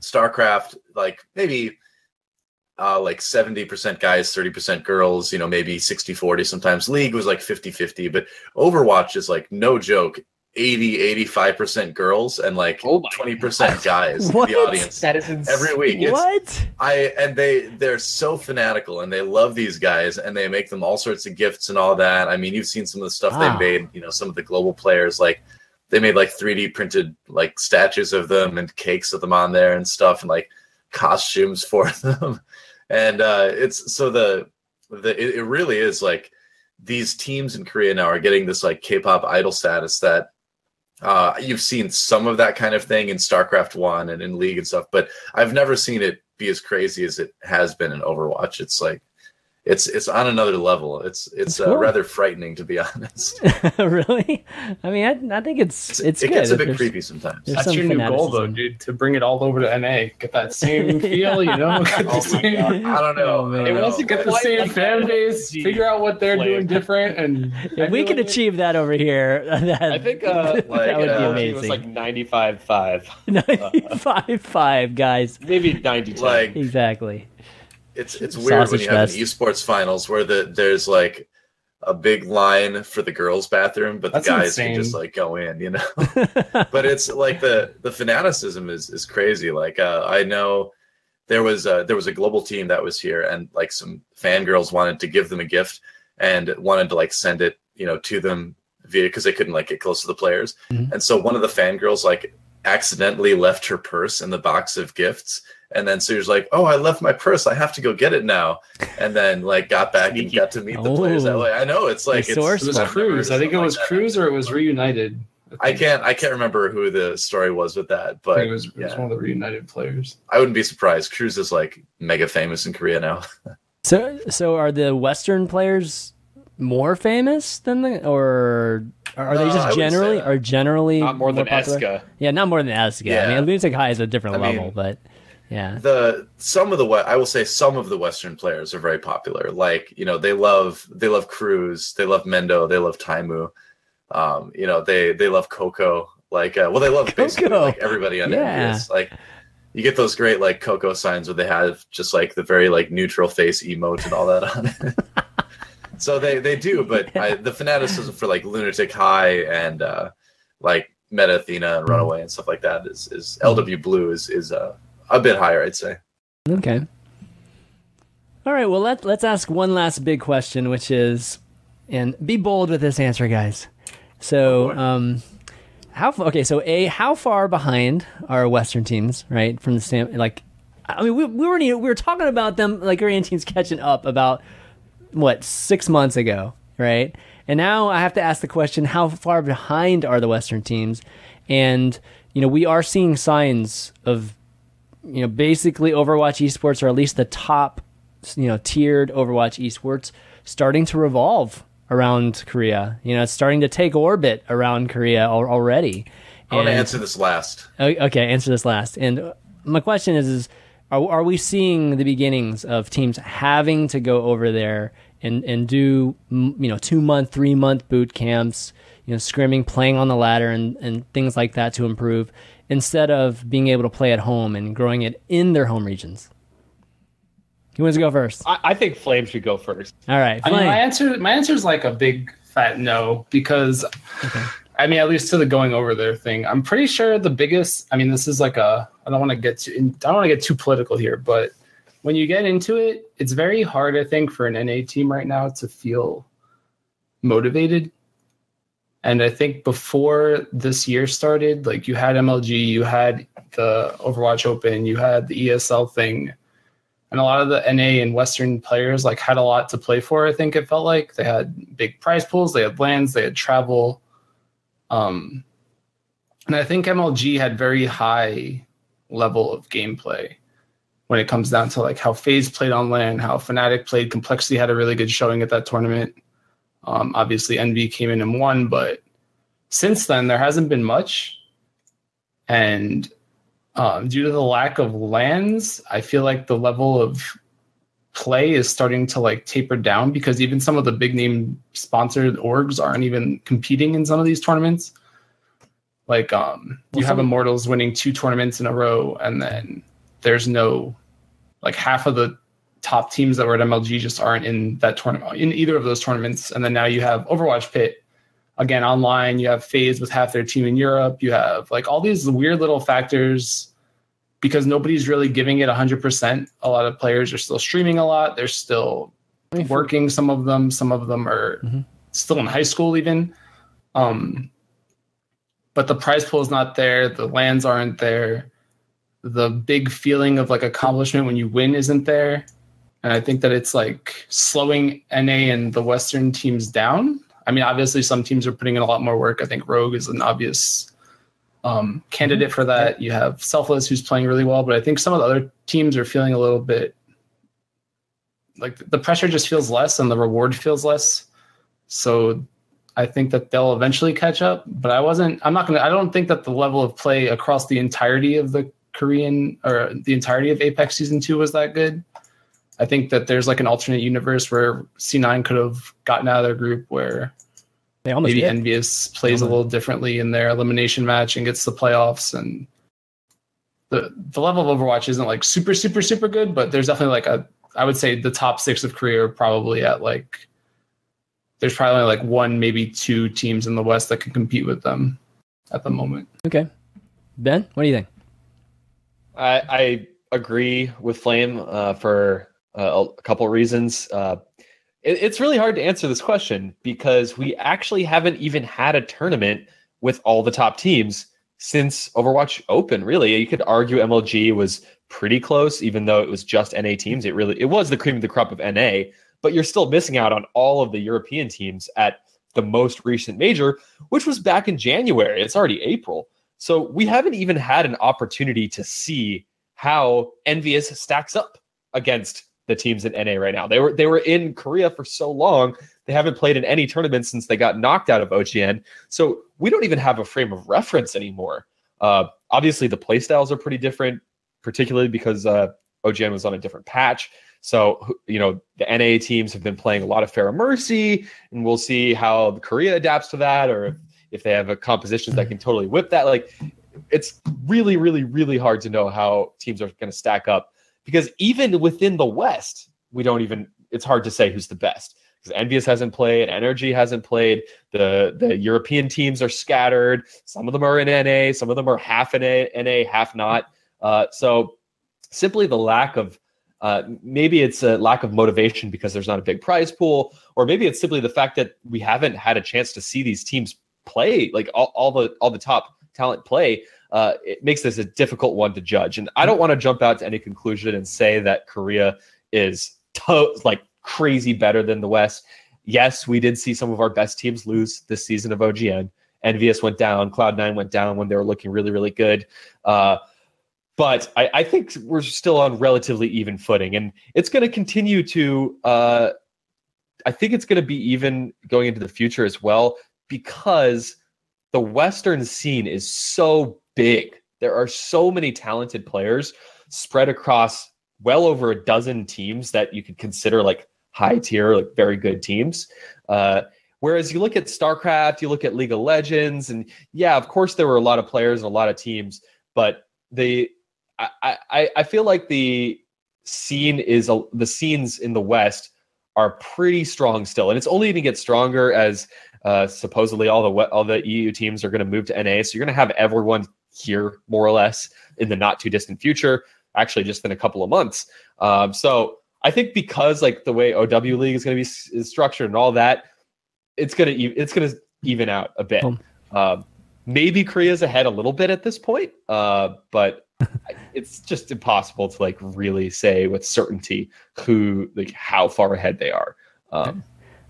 [SPEAKER 3] StarCraft, like maybe uh, like 70% guys, 30% girls, you know, maybe 60 40 sometimes. League was like 50 50, but Overwatch is like no joke 80 85% girls and like
[SPEAKER 2] Oh
[SPEAKER 3] 20% guys in the (laughs) audience
[SPEAKER 2] That is insane.
[SPEAKER 3] every week. It's,
[SPEAKER 1] What?
[SPEAKER 3] I and they they're so fanatical and they love these guys and they make them all sorts of gifts and all that. I mean, you've seen some of the stuff
[SPEAKER 1] Wow.
[SPEAKER 3] they made. You know, some of the global players like they made like 3D printed like statues of them and cakes of them on there and stuff and like costumes (laughs) for them. And uh it's so the the it, it really is like these teams in Korea now are getting this like K-pop idol status that uh you've seen some of that kind of thing in StarCraft 1 and in League and stuff, but I've never seen it be as crazy as it has been in Overwatch. It's like it's it's on another level. It's it's
[SPEAKER 1] That's
[SPEAKER 3] uh, rather frightening to be (laughs) honest. (laughs)
[SPEAKER 1] really? I mean, I, I think it's it's
[SPEAKER 3] it
[SPEAKER 1] good.
[SPEAKER 3] gets a bit creepy sometimes.
[SPEAKER 4] That's
[SPEAKER 1] some
[SPEAKER 4] your new goal, though, dude, to bring it all over to NA. Get that (laughs) same feel, you know?
[SPEAKER 3] Oh
[SPEAKER 4] same-
[SPEAKER 3] I don't know.
[SPEAKER 1] Oh, man.
[SPEAKER 4] It
[SPEAKER 3] don't
[SPEAKER 4] wants to get the same
[SPEAKER 2] like
[SPEAKER 4] fan base, figure out what they're
[SPEAKER 2] flame.
[SPEAKER 4] doing different, and
[SPEAKER 1] If we can achieve that over here, that,
[SPEAKER 2] I think uh,
[SPEAKER 1] that would
[SPEAKER 3] like,
[SPEAKER 1] be
[SPEAKER 3] uh,
[SPEAKER 1] amazing.
[SPEAKER 2] It was like 95 5,
[SPEAKER 1] 95 5 guys.
[SPEAKER 2] maybe 90
[SPEAKER 3] Like
[SPEAKER 1] Exactly.
[SPEAKER 3] It's it's weird when
[SPEAKER 1] Sausage
[SPEAKER 3] you have
[SPEAKER 1] fest.
[SPEAKER 3] an esports finals where the there's like a big line for the girls' bathroom, but the guys
[SPEAKER 4] insane.
[SPEAKER 3] can just like go in, you know. (laughs) but it's like the the fanaticism is is crazy. Like uh, I know there was a, there was a global team that was here, and like some fangirls wanted to give them a gift and wanted to like send it, you know, to them via because they couldn't like get close to the players,
[SPEAKER 1] Mhm.
[SPEAKER 3] and so one of the fangirls like accidentally left her purse in the box of gifts. And then so he was like, "Oh, I left my purse. I have to go get it now." And then like got back and got to meet the oh. players that
[SPEAKER 1] Oh.
[SPEAKER 3] way. I know it's like it's,
[SPEAKER 4] it was
[SPEAKER 3] I've
[SPEAKER 4] Cruise. I think it was
[SPEAKER 3] like that.
[SPEAKER 4] Cruise or it was Reunited.
[SPEAKER 3] I
[SPEAKER 4] think.
[SPEAKER 3] can't I can't remember who the story was with that, but
[SPEAKER 4] think it was, it was
[SPEAKER 3] yeah.
[SPEAKER 4] one of the Reunited players.
[SPEAKER 3] I wouldn't be surprised. Cruz is like mega famous in Korea now. (laughs)
[SPEAKER 1] So, so are the Western players more famous than the, or are they uh,
[SPEAKER 3] No, I
[SPEAKER 1] just generally are generally
[SPEAKER 2] Not more than
[SPEAKER 1] popular?
[SPEAKER 2] Esca.
[SPEAKER 1] Yeah, not more than Esca. I
[SPEAKER 3] Yeah.
[SPEAKER 1] mean, Lunatic Hai is a different
[SPEAKER 3] I mean-
[SPEAKER 1] level, but yeah.
[SPEAKER 3] the some of the I will say some of the Western players are very popular. Like you know they love they love Cruz, they love Mendo, they love Taimou. Um, you know they they love Coco. Like uh, well they love basically
[SPEAKER 1] Coco.
[SPEAKER 3] like everybody on
[SPEAKER 1] Yeah.
[SPEAKER 3] EnVyUs. Like you get those great like Coco signs where they have just like the very like neutral face emote and all that on it. (laughs) so they they do, but (laughs) I, the fanaticism for like Lunatic Hai and uh, like Meta Athena and Runaway and stuff like that is is LW Blue is is uh, a bit higher, I'd say.
[SPEAKER 1] Okay. All right. Well, let let's ask one last big question, which is, and be bold with this answer, guys. So,
[SPEAKER 3] Oh,
[SPEAKER 1] um, how okay? So, a how far behind are Western teams? Right from the stand, like, I mean, we we were we were talking about them like Korean teams catching up about what six months ago, right? And now I have to ask the question: How far behind are the Western teams? And you know, we are seeing signs of, you know, basically Overwatch esports, or at least the top, you know, tiered Overwatch esports, starting to revolve around Korea. You know, it's starting to take orbit around Korea al- already.
[SPEAKER 3] I want to answer this last.
[SPEAKER 1] Okay, answer this last. And my question is: Is are, are we seeing the beginnings of teams having to go over there and and do you know two month, three month boot camps, you know, scrimming, playing on the ladder, and and things like that to improve, instead of being able to play at home and growing it in their home regions? Who wants to go first?
[SPEAKER 2] I, I think Flame should go first.
[SPEAKER 1] All right,
[SPEAKER 4] I mean, my answer, my answer is like a big fat no because, I mean, at least to the going over there thing, I'm pretty sure the biggest. I mean, this is like a. I don't want to get too. I don't want to get too political here, but when you get into it, it's very hard. I think for an NA team right now to feel motivated. And I think before this year started, like you had MLG, you had the Overwatch Open, you had the ESL thing and a lot of the NA and Western players like had a lot to play for. I think it felt like they had big prize pools, they had LANs, they had travel, um, and I think MLG had very high level of gameplay when it comes down to like how FaZe played on LAN, how Fnatic played. Complexity had a really good showing at that tournament. Um, obviously, Envy came in and won, but since then there hasn't been much, and um, due to the lack of LANs, I feel like the level of play is starting to like taper down because even some of the big name sponsored orgs aren't even competing in some of these tournaments. Like um, you have Immortals winning two tournaments in a row, and then there's no like half of the top teams that were at MLG just aren't in that tournament in either of those tournaments. And then now you have Overwatch Pit again online. You have FaZe with half their team in Europe. You have like all these weird little factors because nobody's really giving it 100%. A lot of players are still streaming a lot. They're still
[SPEAKER 1] I mean, for-
[SPEAKER 4] working some of them. Some of them are
[SPEAKER 1] Mhm.
[SPEAKER 4] still in high school even. Um, but the prize pool is not there. The LANs aren't there. The big feeling of like accomplishment when you win isn't there. And I think that it's like slowing NA and the Western teams down. I mean, obviously some teams are putting in a lot more work. I think Rogue is an obvious um, candidate for that. You have Selfless who's playing really well, but I think some of the other teams are feeling a little bit like the pressure just feels less and the reward feels less. So I think that they'll eventually catch up. But I wasn't. I'm not gonna. I don't think that the level of play across the entirety of the Korean or the entirety of Apex season two was that good. I think that there's like an alternate universe where C9 could have gotten out of their group where
[SPEAKER 1] they almost
[SPEAKER 4] maybe
[SPEAKER 1] did.
[SPEAKER 4] EnVyUs plays a little differently in their elimination match and gets the playoffs and the the level of Overwatch isn't like super super super good, but there's definitely like a I would say the top six of Korea are probably at like there's probably like one maybe two teams in the West that can compete with them at the moment.
[SPEAKER 1] Okay, Ben, what do you think?
[SPEAKER 2] I, I agree with Flame uh, for uh, a couple reasons. Uh, it, it's really hard to answer this question because we actually haven't even had a tournament with all the top teams since Overwatch Open. Really, you could argue MLG was pretty close, even though it was just NA teams. It really it was the cream of the crop of NA, but you're still missing out on all of the European teams at the most recent major, which was back in January. It's already April. So we haven't even had an opportunity to see how EnVyUs stacks up against the teams in NA right now. They were they were in Korea for so long. They haven't played in any tournament since they got knocked out of OGN. So we don't even have a frame of reference anymore. Uh, obviously, the playstyles are pretty different, particularly because uh, OGN was on a different patch. So you know the NA teams have been playing a lot of Pharmercy, and we'll see how Korea adapts to that, or if, they have a compositions that can totally whip that. Like it's really, really, really hard to know how teams are going to stack up because even within the West, we don't even. It's hard to say who's the best because EnVyUs hasn't played, Energy hasn't played. The the European teams are scattered. Some of them are in NA, some of them are half in NA, half not. Uh, so simply the lack of uh, maybe it's a lack of motivation because there's not a big prize pool, or maybe it's simply the fact that we haven't had a chance to see these teams play, like all, all the all the top talent play. Uh, it makes this a difficult one to judge, and I don't want to jump out to any conclusion and say that Korea is to- like crazy better than the West. Yes, we did see some of our best teams lose this season of OGN, EnVyUs went down, Cloud9 went down when they were looking really, really good. Uh, but I, I, think we're still on relatively even footing, and it's going to continue to. Uh, I think it's going to be even going into the future as well because the Western scene is so big. There are so many talented players spread across well over a dozen teams that you could consider like high tier, like very good teams. Uh, whereas you look at StarCraft, you look at League of Legends, and yeah, of course there were a lot of players and a lot of teams, but the I I, I feel like the scene is a, the scenes in the West are pretty strong still, and it's only going to get stronger as uh, supposedly all the all the EU teams are going to move to NA. So you're going to have everyone here more or less in the not too distant future. Actually, just in a couple of months. Um, so I think because like the way OW League is going to be is structured and all that, it's gonna it's gonna even out a bit. Um, maybe Korea's ahead a little bit at this point, uh, but (laughs) it's just impossible to like really say with certainty who like how far ahead they are. Um,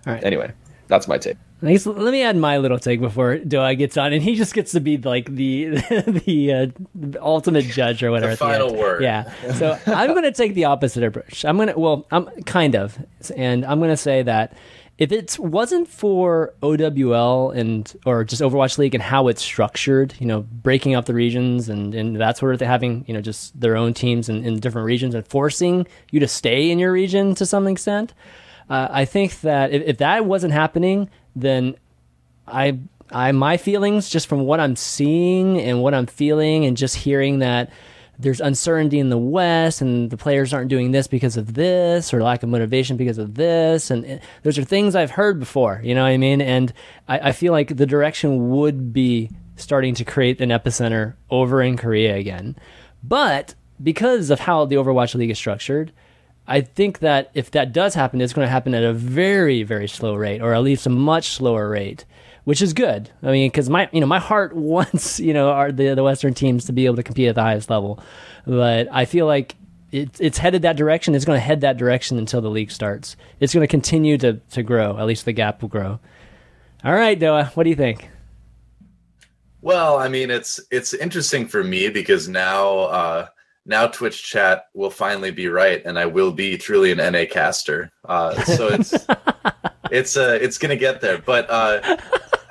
[SPEAKER 2] All right. Anyway, that's my take.
[SPEAKER 1] Let me add my little take before Doa gets on, and he just gets to be like the (laughs) the, uh, ultimate judge or whatever.
[SPEAKER 3] The final
[SPEAKER 1] the
[SPEAKER 3] word.
[SPEAKER 1] Yeah. So I'm going to take the opposite approach. I'm going to well, I'm kind of, and I'm going to say that if it wasn't for OWL and or just Overwatch League and how it's structured, you know, breaking up the regions and and that's where they're having you know just their own teams in, in different regions and forcing you to stay in your region to some extent. Uh, I think that if, if that wasn't happening, then I I my feelings just from what I'm seeing and what I'm feeling and just hearing that there's uncertainty in the West and the players aren't doing this because of this or lack of motivation because of this. And it, those are things I've heard before, you know what I mean? And I, I, feel like the direction would be starting to create an epicenter over in Korea again. But because of how the Overwatch League is structured, I think that if that does happen, it's going to happen at a very, very slow rate, or at least a much slower rate, which is good. I mean, because my, you know, my heart (laughs) wants, you know, our, the the Western teams to be able to compete at the highest level, but I feel like it, it's headed that direction. It's going to head that direction until the league starts. It's going to continue to to grow. At least the gap will grow. All right, Doa, what do you think?
[SPEAKER 3] Well, I mean, it's it's interesting for me because now. Uh, now Twitch chat will finally be right, and I will be truly an NA caster. Uh, so it's (laughs) it's uh, it's gonna get there. But uh,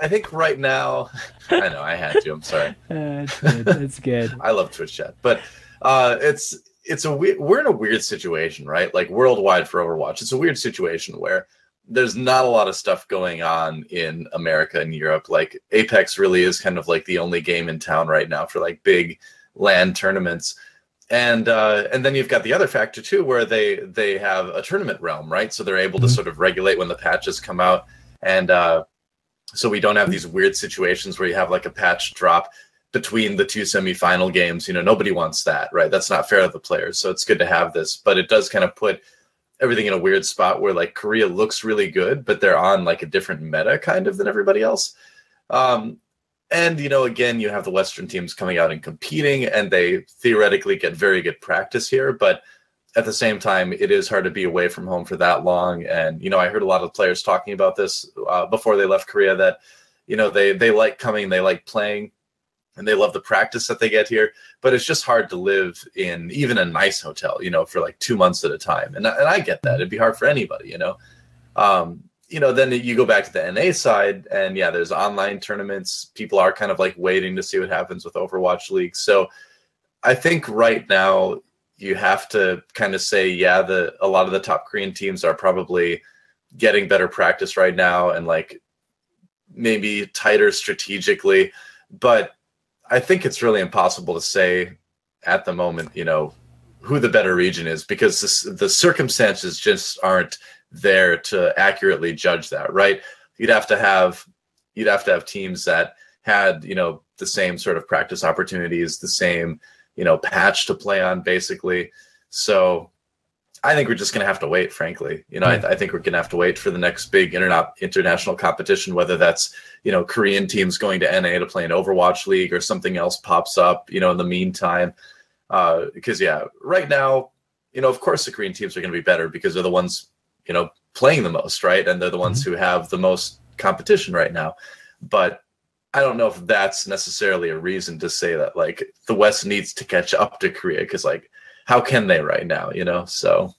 [SPEAKER 3] I think right now, (laughs) I know I had to. I'm sorry. (laughs)
[SPEAKER 1] Uh, it's good. It's good.
[SPEAKER 3] I love Twitch chat, but uh, it's it's a we're in a weird situation, right? Like worldwide for Overwatch, it's a weird situation where there's not a lot of stuff going on in America and Europe. Like Apex really is kind of like the only game in town right now for like big LAN tournaments and uh, and then you've got the other factor too, where they they have a tournament realm, right? So they're able to mm-hmm. sort of regulate when the patches come out, and uh, so we don't have these weird situations where you have like a patch drop between the two semifinal games. You know, nobody wants that, right? That's not fair to the players. So it's good to have this, but it does kind of put everything in a weird spot where like Korea looks really good, but they're on like a different meta kind of than everybody else. Um, and you know again you have the western teams coming out and competing and they theoretically get very good practice here but at the same time it is hard to be away from home for that long. And you know i heard a lot of players talking about this uh, before they left korea that you know they they like coming they like playing and they love the practice that they get here but it's just hard to live in even a nice hotel you know for like two months at a time. And, and i get that. It'd be hard for anybody you know? Um, you know, then you go back to the NA side, and yeah, there's online tournaments. People are kind of like waiting to see what happens with Overwatch League. So I think right now you have to kind of say, yeah, the a lot of the top Korean teams are probably getting better practice right now and like maybe tighter strategically. But I think it's really impossible to say at the moment, you know, who the better region is because this, the circumstances just aren't there to accurately judge that, right? You'd have to have you'd have to have teams that had, you know, the same sort of practice opportunities, the same, you know, patch to play on basically. So I think we're just going to have to wait, frankly. You know, I, I, think we're going to have to wait for the next big internet international competition, whether that's you know Korean teams going to NA to play an Overwatch League or something else pops up. You know, in the meantime, uh, because yeah, right now, you know, of course the Korean teams are going to be better because they're the ones you know playing the most, right? And they're the ones mm-hmm. who have the most competition right now. But I don't know if that's necessarily a reason to say that like the West needs to catch up to Korea because like how can they right now, you know? So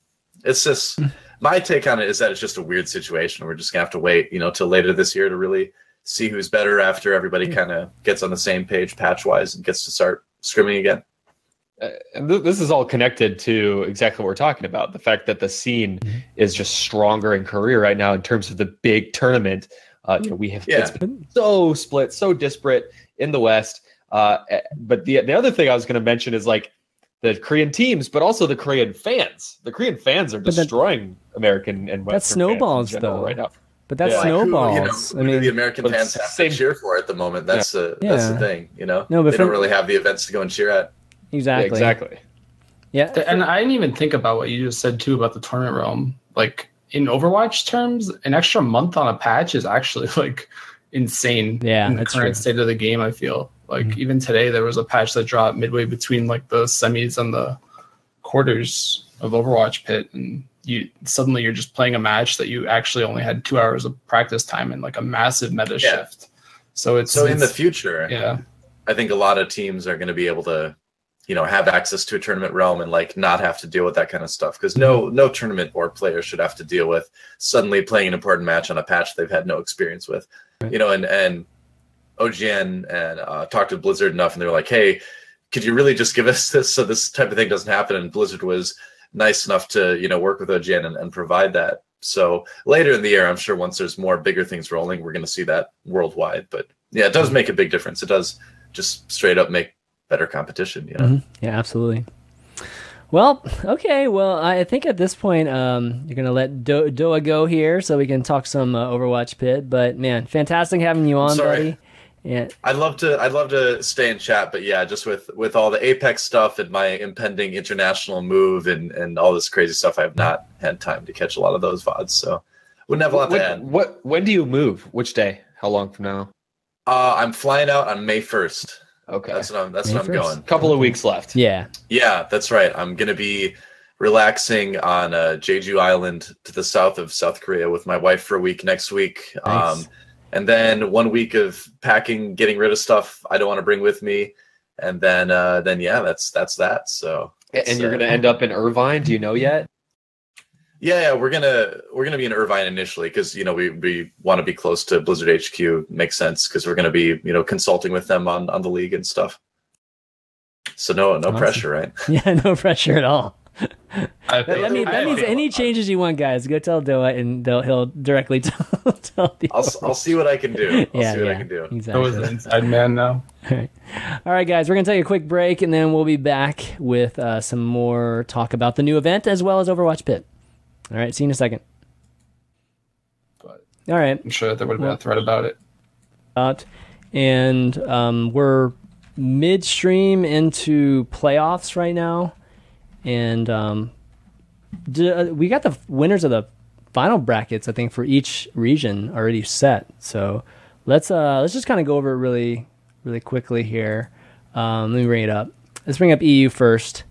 [SPEAKER 3] it's just
[SPEAKER 1] Hmm.
[SPEAKER 3] my take on it is that it's just a weird situation. We're just gonna have to wait, you know, till later this year to really see who's better after everybody
[SPEAKER 1] Hmm.
[SPEAKER 3] kind of gets on the same page patch wise and gets to start scrimming again.
[SPEAKER 2] Uh, and th- this is all connected to exactly what we're talking about the fact that the scene
[SPEAKER 1] Mhm.
[SPEAKER 2] is just stronger in Korea right now in terms of the big tournament. Uh, you know, we have
[SPEAKER 3] Yeah.
[SPEAKER 2] it's been so split, so disparate in the West. Uh, but the the other thing I was going to mention is like the Korean teams, but also the Korean fans. The Korean fans are
[SPEAKER 1] But that-
[SPEAKER 2] destroying American and Western
[SPEAKER 1] That snowballs,
[SPEAKER 2] fans in
[SPEAKER 1] though.
[SPEAKER 2] right now.
[SPEAKER 1] But that's
[SPEAKER 2] Yeah.
[SPEAKER 3] Like, who-
[SPEAKER 1] snowballs.
[SPEAKER 3] you know,
[SPEAKER 1] I
[SPEAKER 3] mean, do the American fans have
[SPEAKER 2] same-
[SPEAKER 3] to cheer for at the moment. That's the that's
[SPEAKER 1] Yeah.
[SPEAKER 3] the thing, you know.
[SPEAKER 1] No, but
[SPEAKER 3] they
[SPEAKER 1] from-
[SPEAKER 3] don't really have the events to go and cheer at.
[SPEAKER 1] Exactly.
[SPEAKER 2] exactly.
[SPEAKER 1] Yeah.
[SPEAKER 4] And I didn't even think about what you just said too about the tournament realm. Like in Overwatch terms, an extra month on a patch is actually (laughs) like insane.
[SPEAKER 1] Yeah,
[SPEAKER 4] in the
[SPEAKER 1] that's
[SPEAKER 4] current
[SPEAKER 1] true.
[SPEAKER 4] state of the game. I feel like
[SPEAKER 1] Mhm.
[SPEAKER 4] even today there was a patch that dropped midway between like the semis and the quarters of Overwatch pit, and you suddenly you're just playing a match that you actually only had two hours of practice time and like a massive meta
[SPEAKER 3] Yeah.
[SPEAKER 4] shift. So it's
[SPEAKER 3] So in the future,
[SPEAKER 4] yeah.
[SPEAKER 3] I think a lot of teams are going to be able to, you know, have access to a tournament realm and like not have to deal with that kind of stuff because no no tournament or player should have to deal with suddenly playing an important match on a patch they've had no experience with, you know, and and OGN and uh, talked to Blizzard enough and they're like, hey, could you really just give us (laughs) this so this type of thing doesn't happen? And Blizzard was nice enough to you know work with OGN and, and provide that. So later in the year, I'm sure once there's more bigger things rolling, we're going to see that worldwide. But yeah, it does make a big difference. It does just straight up make better competition. You know,
[SPEAKER 1] Mhm. Yeah, absolutely. Well, okay. Well, I think at this point, um, you're gonna let Do- Doa go here, so we can talk some uh, Overwatch pit. But man, fantastic having you on,
[SPEAKER 3] Sorry.
[SPEAKER 1] buddy. Yeah,
[SPEAKER 3] I'd love to. I'd love to stay in chat, but yeah, just with with all the Apex stuff and my impending international move and and all this crazy stuff, I have not had time to catch a lot of those vods. So wouldn't have a lot to
[SPEAKER 2] When,
[SPEAKER 3] add.
[SPEAKER 2] what when do you move? Which day? How long from now?
[SPEAKER 3] Uh, I'm flying out on May first.
[SPEAKER 2] Okay,
[SPEAKER 3] That's what I'm. That's
[SPEAKER 1] May
[SPEAKER 3] what I'm
[SPEAKER 1] 1st.
[SPEAKER 3] going.
[SPEAKER 2] couple of weeks left.
[SPEAKER 1] yeah.
[SPEAKER 3] Yeah, that's right. I'm gonna be relaxing on uh, Jeju Island to the south of South Korea with my wife for a week next week.
[SPEAKER 1] Nice.
[SPEAKER 3] Um, and then one week of packing, getting rid of stuff I don't want to bring with me, and then uh, then yeah, that's that's that. So
[SPEAKER 2] and you're
[SPEAKER 3] uh,
[SPEAKER 2] going to end up in Irvine. Do you know yet?
[SPEAKER 3] Yeah, yeah, we're gonna we're gonna be in Irvine initially because you know we we want to be close to Blizzard HQ. Makes sense because we're gonna be you know consulting with them on on the league and stuff. So no no
[SPEAKER 1] Awesome.
[SPEAKER 3] pressure, right? (laughs)
[SPEAKER 1] Yeah, no pressure at all.
[SPEAKER 4] I
[SPEAKER 1] That, that means,
[SPEAKER 4] I
[SPEAKER 1] means any changes you want, guys, go tell Doa, and they'll, he'll directly (laughs) tell, tell the.
[SPEAKER 3] I'll I'll see what I can do. I'll
[SPEAKER 1] yeah,
[SPEAKER 3] see what
[SPEAKER 1] yeah,
[SPEAKER 3] I can do.
[SPEAKER 4] I was
[SPEAKER 1] exactly.
[SPEAKER 4] an inside man now. (laughs)
[SPEAKER 1] All right, guys, we're going to take a quick break and then we'll be back with uh, some more talk about the new event as well as Overwatch Pit. All right, see you in a second.
[SPEAKER 4] But
[SPEAKER 1] All right,
[SPEAKER 4] I'm sure there would have been a thread about it.
[SPEAKER 1] out. And um, we're midstream into playoffs right now. And um, d- uh, we got the winners of the final brackets, I think, for each region already set. So let's uh, let's just kind of go over it really, really quickly here. Um, let me bring it up. Let's bring up EU first.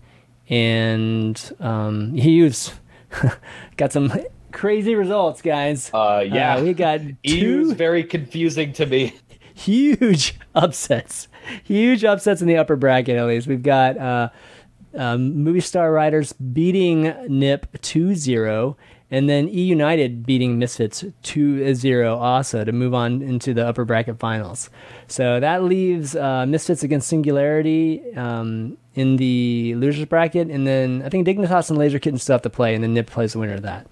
[SPEAKER 1] And um, EU's (laughs) got some crazy results, guys.
[SPEAKER 2] Uh, yeah,
[SPEAKER 1] Uh, we got two
[SPEAKER 2] very confusing to me. (laughs)
[SPEAKER 1] huge upsets, huge upsets in the upper bracket. At least we've got uh, um, Movistar Riders beating NIP 2-0, and then E United beating Misfits 2-0 also to move on into the upper bracket finals. So that leaves uh, Misfits against Singularity um, in the losers bracket, and then I think Dignitas and Laser Kitten still have to play, and then NIP plays the winner of that.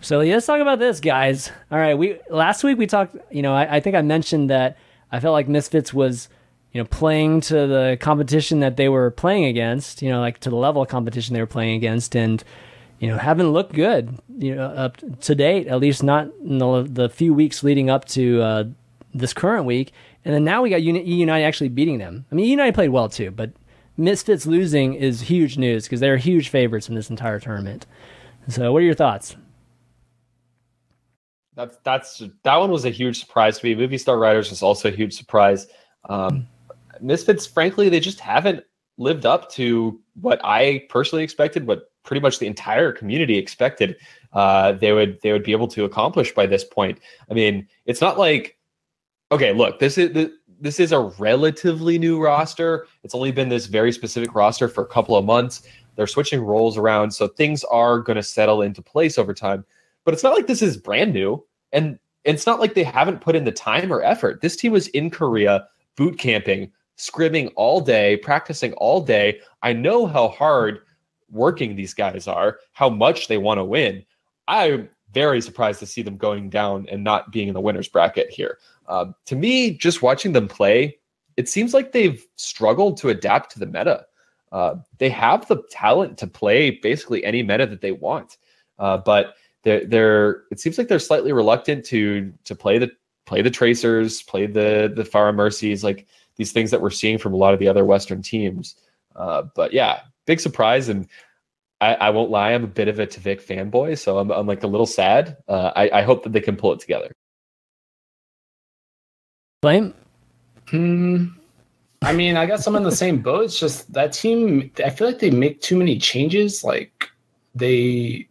[SPEAKER 1] So let's talk about this, guys. All right, we last week we talked. You know, I, I think I mentioned that I felt like Misfits was, you know, playing to the competition that they were playing against. You know, like to the level of competition they were playing against, and you know, haven't looked good. You know, up to date, at least not in the the few weeks leading up to uh, this current week. And then now we got Uni- United actually beating them. I mean, United played well too, but Misfits losing is huge news because they're huge favorites in this entire tournament. So, what are your thoughts?
[SPEAKER 2] That's that's that one was a huge surprise to me. Movistar Riders was also a huge surprise. Um, Misfits, frankly, they just haven't lived up to what I personally expected, what pretty much the entire community expected. Uh, they would they would be able to accomplish by this point. I mean, it's not like okay, look, this is this is a relatively new roster. It's only been this very specific roster for a couple of months. They're switching roles around, so things are going to settle into place over time. But it's not like this is brand new, and it's not like they haven't put in the time or effort. This team was in Korea boot camping, scrimming all day, practicing all day. I know how hard working these guys are, how much they want to win. I'm very surprised to see them going down and not being in the winners bracket here. Uh, to me, just watching them play, it seems like they've struggled to adapt to the meta. Uh, they have the talent to play basically any meta that they want, uh, but they're, they're it seems like they're slightly reluctant to to play the play the tracers, play the the Pharah Mercies, like these things that we're seeing from a lot of the other Western teams. Uh, but yeah, big surprise, and I, I, won't lie, I'm a bit of a TviQ fanboy, so I'm, I'm like a little sad. Uh, I, I hope that they can pull it together.
[SPEAKER 1] Blame.
[SPEAKER 4] Hmm. I mean, I guess I'm in the same boat. It's just that team. I feel like they make too many changes. Like they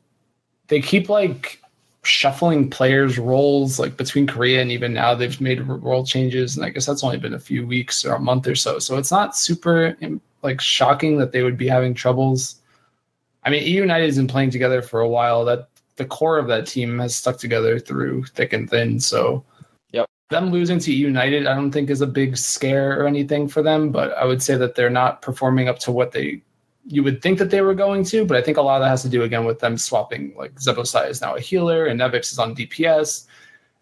[SPEAKER 4] they keep like shuffling players' roles like between Korea and even now they've made role changes, and I guess that's only been a few weeks or a month or so. So it's not super like shocking that they would be having troubles. I mean, EU United has been playing together for a while. That the core of that team has stuck together through thick and thin. So yep. them losing to United, I don't think is a big scare or anything for them, but I would say that they're not performing up to what they you would think that they were going to. But I think a lot of that has to do again with them swapping. Like Zebbosai is now a healer, and Nevix is on DPS,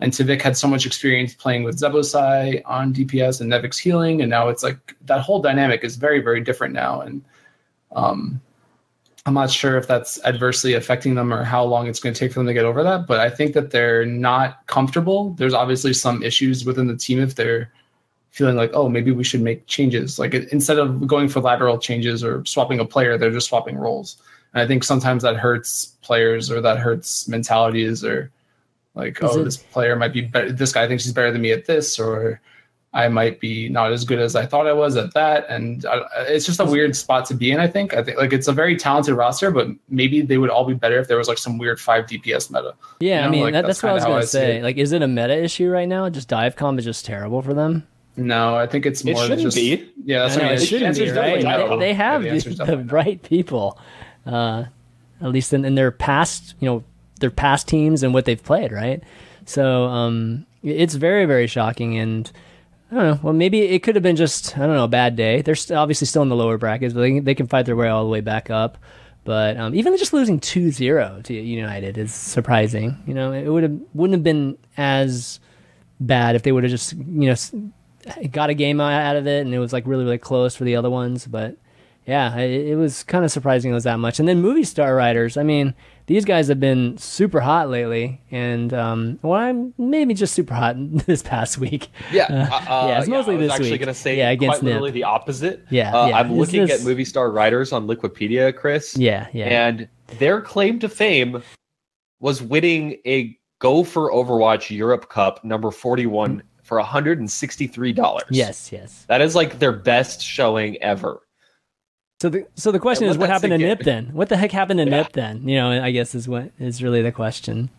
[SPEAKER 4] and TviQ had so much experience playing with Zebbosai on DPS and Nevix healing, and now it's like that whole dynamic is very very different now, and um, I'm not sure if that's adversely affecting them or how long it's going to take for them to get over that, but I think that they're not comfortable. There's obviously some issues within the team if they're feeling like, oh, maybe we should make changes. Like instead of going for lateral changes or swapping a player, they're just swapping roles. And I think sometimes that hurts players or that hurts mentalities or like, Is oh, it- this player might be better. This guy thinks he's better than me at this, or I might be not as good as I thought I was at that, and I, it's just a weird spot to be in. I think. I think like it's a very talented roster, but maybe they would all be better if there was like some weird five DPS meta.
[SPEAKER 1] Yeah, you know? I mean like, that, that's, that's what I was gonna say. Like, is it a meta issue right now? Just dive comp is just terrible for them.
[SPEAKER 4] No, I think it's more. It
[SPEAKER 2] shouldn't
[SPEAKER 4] just,
[SPEAKER 2] be.
[SPEAKER 4] Yeah, that's know,
[SPEAKER 1] it, it shouldn't be. Right? No. They, they, have yeah, the, the (laughs) right people, uh, at least in, in their past, you know, their past teams and what they've played. Right, so um, it's very very shocking and I don't know. Well, maybe it could have been just I don't know a bad day. They're st- obviously still in the lower brackets, but they, they can fight their way all the way back up. But um, even just losing 2-0 to United is surprising. You know, it would have wouldn't have been as bad if they would have just you know got a game out of it and it was like really really close for the other ones. But yeah, it, it was kind of surprising it was that much. And then Movistar Riders, I mean, these guys have been super hot lately, and um, well, I'm maybe just super hot (laughs) this past week.
[SPEAKER 2] Yeah, uh, uh, yeah, it's mostly yeah, I was this actually going to say yeah, against quite literally the opposite.
[SPEAKER 1] Yeah,
[SPEAKER 2] uh,
[SPEAKER 1] yeah.
[SPEAKER 2] I'm looking this... at Movistar Riders on Liquipedia, Chris.
[SPEAKER 1] Yeah, yeah,
[SPEAKER 2] and their claim to fame was winning a Go for Overwatch Europe Cup number 41 for $163.
[SPEAKER 1] Yes, yes.
[SPEAKER 2] That is like their best showing ever.
[SPEAKER 1] So the so the question is, what happened to Nip then? What the heck happened to yeah. Nip then? You know, I guess is what is really the question.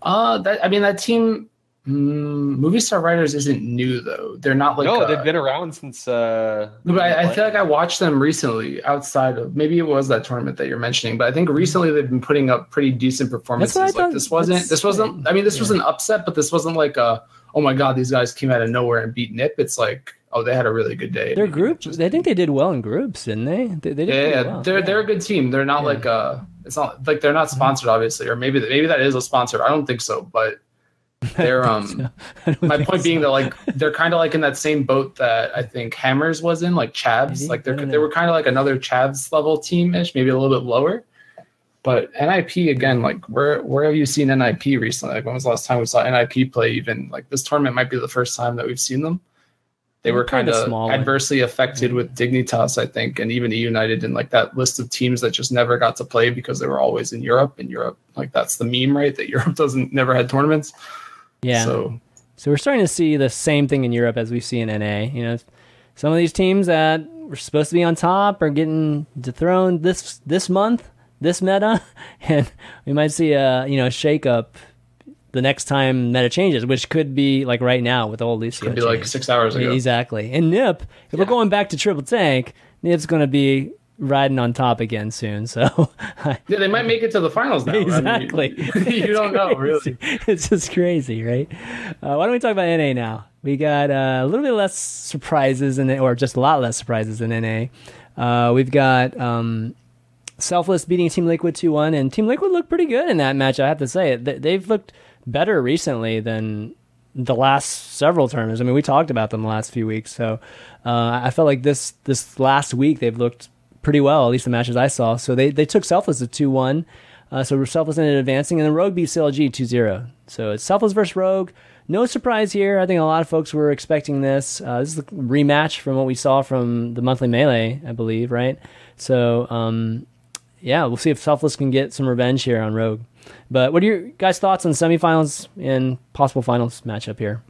[SPEAKER 4] Uh, that I mean, that team, mm, Movistar Riders isn't new though. They're not like
[SPEAKER 2] no, they've been around since. uh
[SPEAKER 4] But I, I, feel like I watched them recently outside of maybe it was that tournament that you're mentioning. But I think recently they've been putting up pretty decent performances. Like this wasn't this wasn't. I mean, this yeah. was an upset, but this wasn't like a oh my god, these guys came out of nowhere and beat Nip. It's like oh, they had a really good day.
[SPEAKER 1] Their groups, I think they did well in groups, didn't they? they, they did
[SPEAKER 4] yeah. Well. they're yeah. they're a good team. They're not yeah. like uh, it's not like they're not mm-hmm. sponsored, obviously, or maybe maybe that is a sponsor. I don't think so, but (laughs) they're um. (laughs) my point being that like they're kind of like in that same boat that I think Hammers was in, like Chavs. Like they're they were kind of like another Chavs level team ish, maybe a little bit lower. But NIP again, like where where have you seen NIP recently? Like when was the last time we saw NIP play? Even like this tournament might be the first time that we've seen them they were kind of adversely affected with Dignitas, I think, and even United in like that list of teams that just never got to play because they were always in Europe. In Europe, like that's the meme, right? That (laughs) Europe doesn't never had tournaments.
[SPEAKER 1] Yeah. So, so we're starting to see the same thing in Europe as we see in NA. You know, some of these teams that were supposed to be on top are getting dethroned this this month, this meta, (laughs) and we might see a you know shake up the next time meta changes, which could be like right now with all these.
[SPEAKER 4] Could be like six hours ago.
[SPEAKER 1] Exactly. And Nip, if we're going back to triple tank, Nip's going to be riding on top again soon. So (laughs)
[SPEAKER 4] Yeah, they might make it to the finals now. I mean,
[SPEAKER 1] exactly, (laughs)
[SPEAKER 4] you don't know really.
[SPEAKER 1] It's just crazy, right? Uh, why don't we talk about NA now? We got uh, a little bit less surprises in it, or just a lot less surprises in NA. Uh, we've got um, Selfless beating Team Liquid 2 1, and Team Liquid looked pretty good in that match, I have to say. They- They've looked better recently than the last several tournaments. I mean, we talked about them the last few weeks, so uh, I felt like this this last week they've looked pretty well, at least the matches I saw. So they, they took Selfless to 2 1. Uh, so Selfless ended advancing, and then Rogue beat CLG 2 0. So it's Selfless versus Rogue. No surprise here. I think a lot of folks were expecting this. Uh, this is a rematch from what we saw from the monthly melee, I believe, right? So, um, yeah, we'll see if Selfless can get some revenge here on Rogue. But what are your guys' thoughts on semifinals and possible finals matchup here?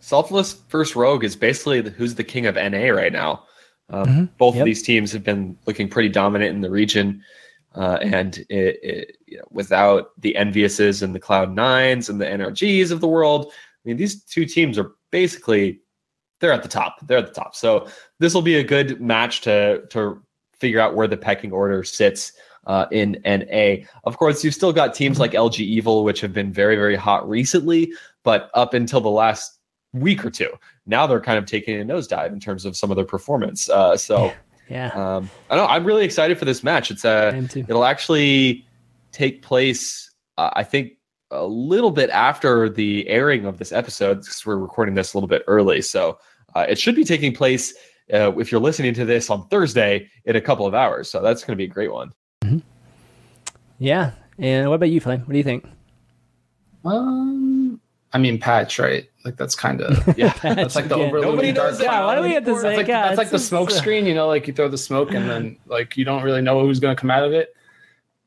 [SPEAKER 2] Selfless first Rogue is basically the, who's the king of NA right now. Um, Both
[SPEAKER 1] Yep.
[SPEAKER 2] of these teams have been looking pretty dominant in the region, uh, and it, it, you know, without the EnVyUses and the Cloud Nines and the NRGs of the world, I mean, these two teams are basically they're at the top. They're at the top. So this will be a good match to to figure out where the pecking order sits uh, in NA. Of course, you've still got teams like LG Evil, which have been very very hot recently, but up until the last week or two, now they're kind of taking a nosedive in terms of some of their performance. Uh, so
[SPEAKER 1] Yeah,
[SPEAKER 2] um, I know. I'm really excited for this match. It's
[SPEAKER 1] I
[SPEAKER 2] a it'll actually take place. Uh, I think a little bit after the airing of this episode because we're recording this a little bit early. So uh, it should be taking place uh, if you're listening to this on Thursday in a couple of hours. So that's going to be a great one.
[SPEAKER 1] Yeah. And what about you, Flame? What do you think?
[SPEAKER 4] Um, I mean, patch, right? Like that's kind of (laughs)
[SPEAKER 2] Yeah.
[SPEAKER 4] that's like the overloading
[SPEAKER 2] Nobody
[SPEAKER 4] dark.
[SPEAKER 1] Yeah, why do we have to
[SPEAKER 4] That's like, that's like the smoke screen, you know, like you throw the smoke and then like you don't really know who's going to come out of it.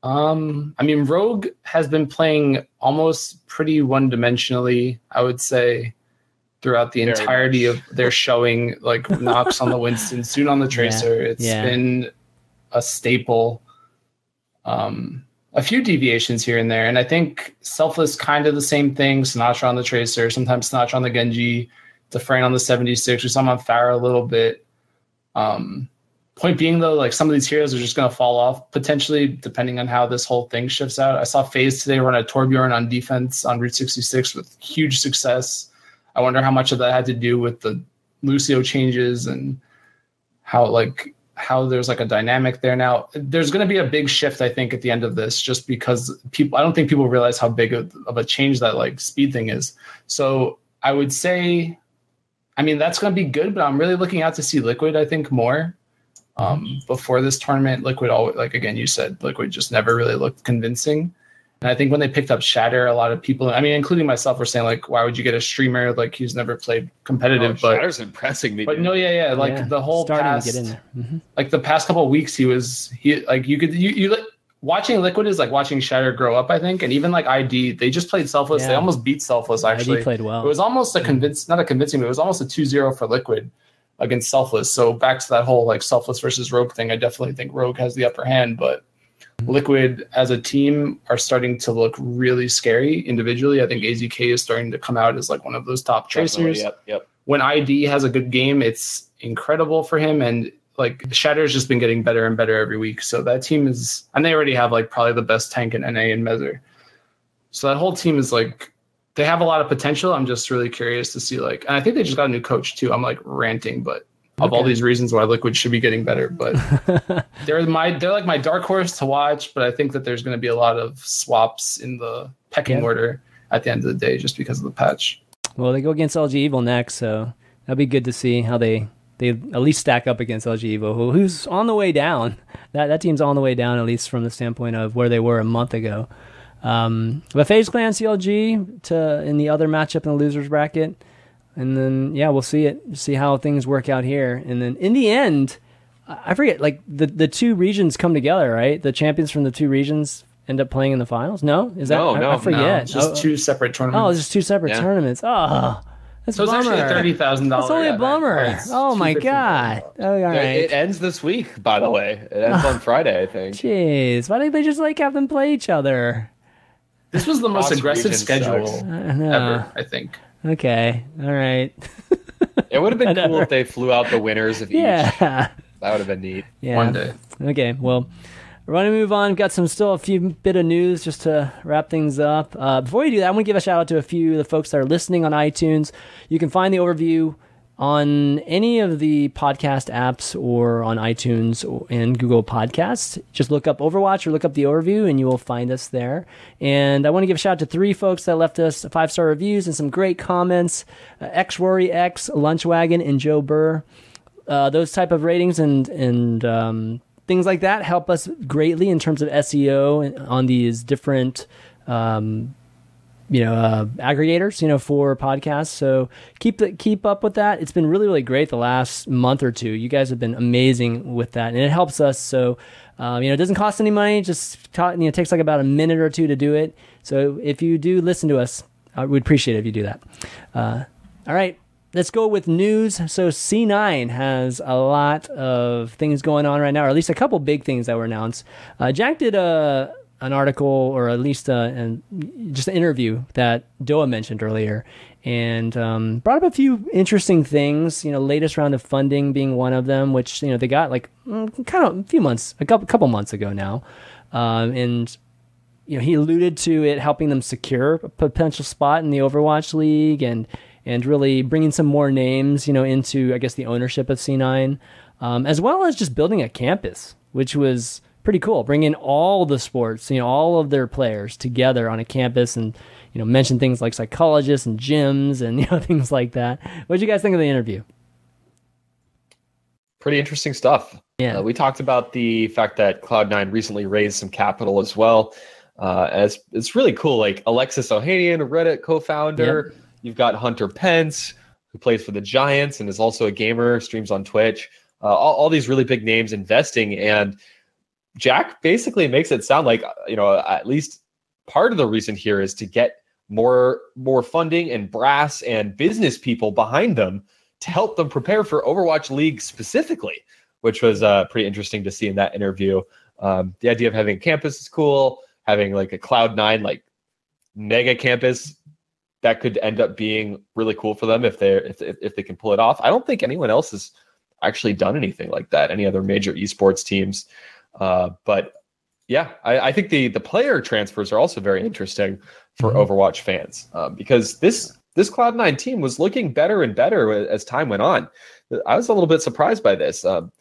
[SPEAKER 4] Um, I mean, Rogue has been playing almost pretty one dimensionally, I would say, throughout the
[SPEAKER 2] Very
[SPEAKER 4] entirety
[SPEAKER 2] much.
[SPEAKER 4] of their showing, like (laughs) KnoxXx on the Winston, SoOn on the Tracer. It's
[SPEAKER 1] yeah.
[SPEAKER 4] been a staple. Um, a few deviations here and there, and I think Selfless kind of the same thing. Sinatraa on the Tracer, sometimes Sinatraa on the Genji, Defrain on the 76, we saw him on Pharah a little bit. Um, point being though, like some of these heroes are just going to fall off potentially, depending on how this whole thing shifts out. I saw FaZe today run a Torbjorn on defense on Route 66 with huge success. I wonder how much of that had to do with the Lucio changes and how like how there's like a dynamic there now. There's going to be a big shift, I think, at the end of this, just because people. I don't think people realize how big of, a change that like speed thing is. So I would say, I mean, that's going to be good, but I'm really looking out to see Liquid. I think more um, before this tournament. Liquid, always like again, you said Liquid just never really looked convincing. And I think when they picked up Shatter, a lot of people, I mean, including myself, were saying like, why would you get a streamer like he's never played competitive?
[SPEAKER 2] Oh,
[SPEAKER 4] but
[SPEAKER 2] Shatter's impressing me.
[SPEAKER 4] but
[SPEAKER 2] dude.
[SPEAKER 4] no, yeah, yeah, like
[SPEAKER 1] Yeah,
[SPEAKER 4] the whole
[SPEAKER 1] starting
[SPEAKER 4] past,
[SPEAKER 1] to get in there. hmm
[SPEAKER 4] like the past couple of weeks, he was he like you could you you li- watching Liquid is like watching Shatter grow up, I think, and even like ID, they just played selfless. They almost beat selfless actually.
[SPEAKER 1] ID played well.
[SPEAKER 4] It was almost a convince, not a convincing, but it was almost a 2-0 for Liquid against Selfless. So back to that whole like Selfless versus Rogue thing, I definitely think Rogue has the upper hand, but Mm-hmm. Liquid as a team are starting to look really scary individually. I think AZK is starting to come out as like one of those top tracers.
[SPEAKER 2] Yep. Yep.
[SPEAKER 4] When ID has a good game, it's incredible for him and like Shatter's just been getting better and better every week. So that team is and they already have like probably the best tank in NA and Measure. So that whole team is like they have a lot of potential. I'm just really curious to see like, and I think they just got a new coach too. I'm like ranting, but of all these reasons why Liquid should be getting better, but (laughs) they're my they're like my dark horse to watch. But I think that there's going to be a lot of swaps in the pecking
[SPEAKER 1] Yeah.
[SPEAKER 4] order at the end of the day, just because of the patch.
[SPEAKER 1] Well, they go against LG Evil next, so that'll be good to see how they they at least stack up against LG Evil, who, who's on the way down. (laughs) That that team's on the way down, at least from the standpoint of where they were a month ago. Um, but FaZe Clan CLG to in the other matchup in the losers bracket, and then yeah, we'll see it, see how things work out here, and then in the end, I I forget like the the two regions come together, right? The champions from the two regions end up playing in the finals. No, is that
[SPEAKER 2] No,
[SPEAKER 1] I,
[SPEAKER 2] no,
[SPEAKER 1] I
[SPEAKER 2] no,
[SPEAKER 1] forget.
[SPEAKER 4] it's just
[SPEAKER 1] Oh,
[SPEAKER 4] two separate tournaments.
[SPEAKER 1] Oh, it's just two separate
[SPEAKER 2] Yeah.
[SPEAKER 1] tournaments. Oh, that's
[SPEAKER 4] so it's actually a thirty thousand dollars.
[SPEAKER 1] That's only a bummer. Oh my god. Oh, all
[SPEAKER 2] Yeah,
[SPEAKER 1] right.
[SPEAKER 2] It ends this week, by the way. It ends on (sighs) Friday, I think.
[SPEAKER 1] Jeez, why didn't they just like have them play each other?
[SPEAKER 4] This was the most
[SPEAKER 2] Cross
[SPEAKER 4] aggressive schedule
[SPEAKER 2] sucks.
[SPEAKER 4] Ever, I think.
[SPEAKER 1] Okay. All right.
[SPEAKER 2] It would have been (laughs) cool if they flew out the winners of each.
[SPEAKER 1] Yeah.
[SPEAKER 2] That would have been neat.
[SPEAKER 1] Yeah.
[SPEAKER 4] One day.
[SPEAKER 1] Okay, well, we're going to move on. We've got some still a few bit of news just to wrap things up. Uh, before we do that, I want to give a shout out to a few of the folks that are listening on iTunes. You can find the overview on any of the podcast apps or on iTunes and Google Podcasts. Just look up Overwatch or look up the overview and you will find us there. And I want to give a shout out to three folks that left us five star reviews and some great comments uh, X Rory X, Lunchwagon, and Joe Burr uh, those type of ratings and and um, things like that help us greatly in terms of SEO on these different um, you know uh, aggregators you know for podcasts. So keep the, keep up with that. It's been really really great the last month or two. You guys have been amazing with that, and it helps us. So. Um, you know, it doesn't cost any money. Just you know, it takes like about a minute or two to do it. So if you do listen to us, uh, we'd appreciate it if you do that. Uh, all right, let's go with news. So C9 has a lot of things going on right now, or at least a couple big things that were announced. Uh, Jack did a an article, or at least a, an, just an interview that Doa mentioned earlier, and um, brought up a few interesting things. You know, latest round of funding being one of them, which you know they got like mm, kind of a few months, a couple couple months ago now, um, and you know, he alluded to it helping them secure a potential spot in the Overwatch League and and really bringing some more names, you know, into I guess the ownership of C9, um, as well as just building a campus, which was pretty cool. Bring in all the sports, you know, all of their players together on a campus and you know mention things like psychologists and gyms and (laughs) you know things like that. What did you guys think of the interview?
[SPEAKER 2] Pretty interesting stuff.
[SPEAKER 1] Yeah.
[SPEAKER 2] Uh, we talked about the fact that Cloud9 recently raised some capital as well. Uh, and it's, really cool. Like Alexis Ohanian, a Reddit co founder. You've got Hunter Pence, who plays for the Giants and is also a gamer, streams on Twitch. Uh, all, all these really big names investing. And Jack basically makes it sound like, uh, you know, at least part of the reason here is to get more more funding and brass and business people behind them to help them prepare for Overwatch League specifically, which was uh, pretty interesting to see in that interview. Um, the idea of having a campus is cool, having like a Cloud Nine like mega campus that could end up being really cool for them if they if if they can pull it off. I don't think anyone else has actually done anything like that. Any other major esports teams, uh, but yeah, I, I think the the player transfers are also very interesting for
[SPEAKER 1] Mhm.
[SPEAKER 2] Overwatch fans um, because this this Cloud Nine team was looking better and better as time went on. I was a little bit surprised by this, um,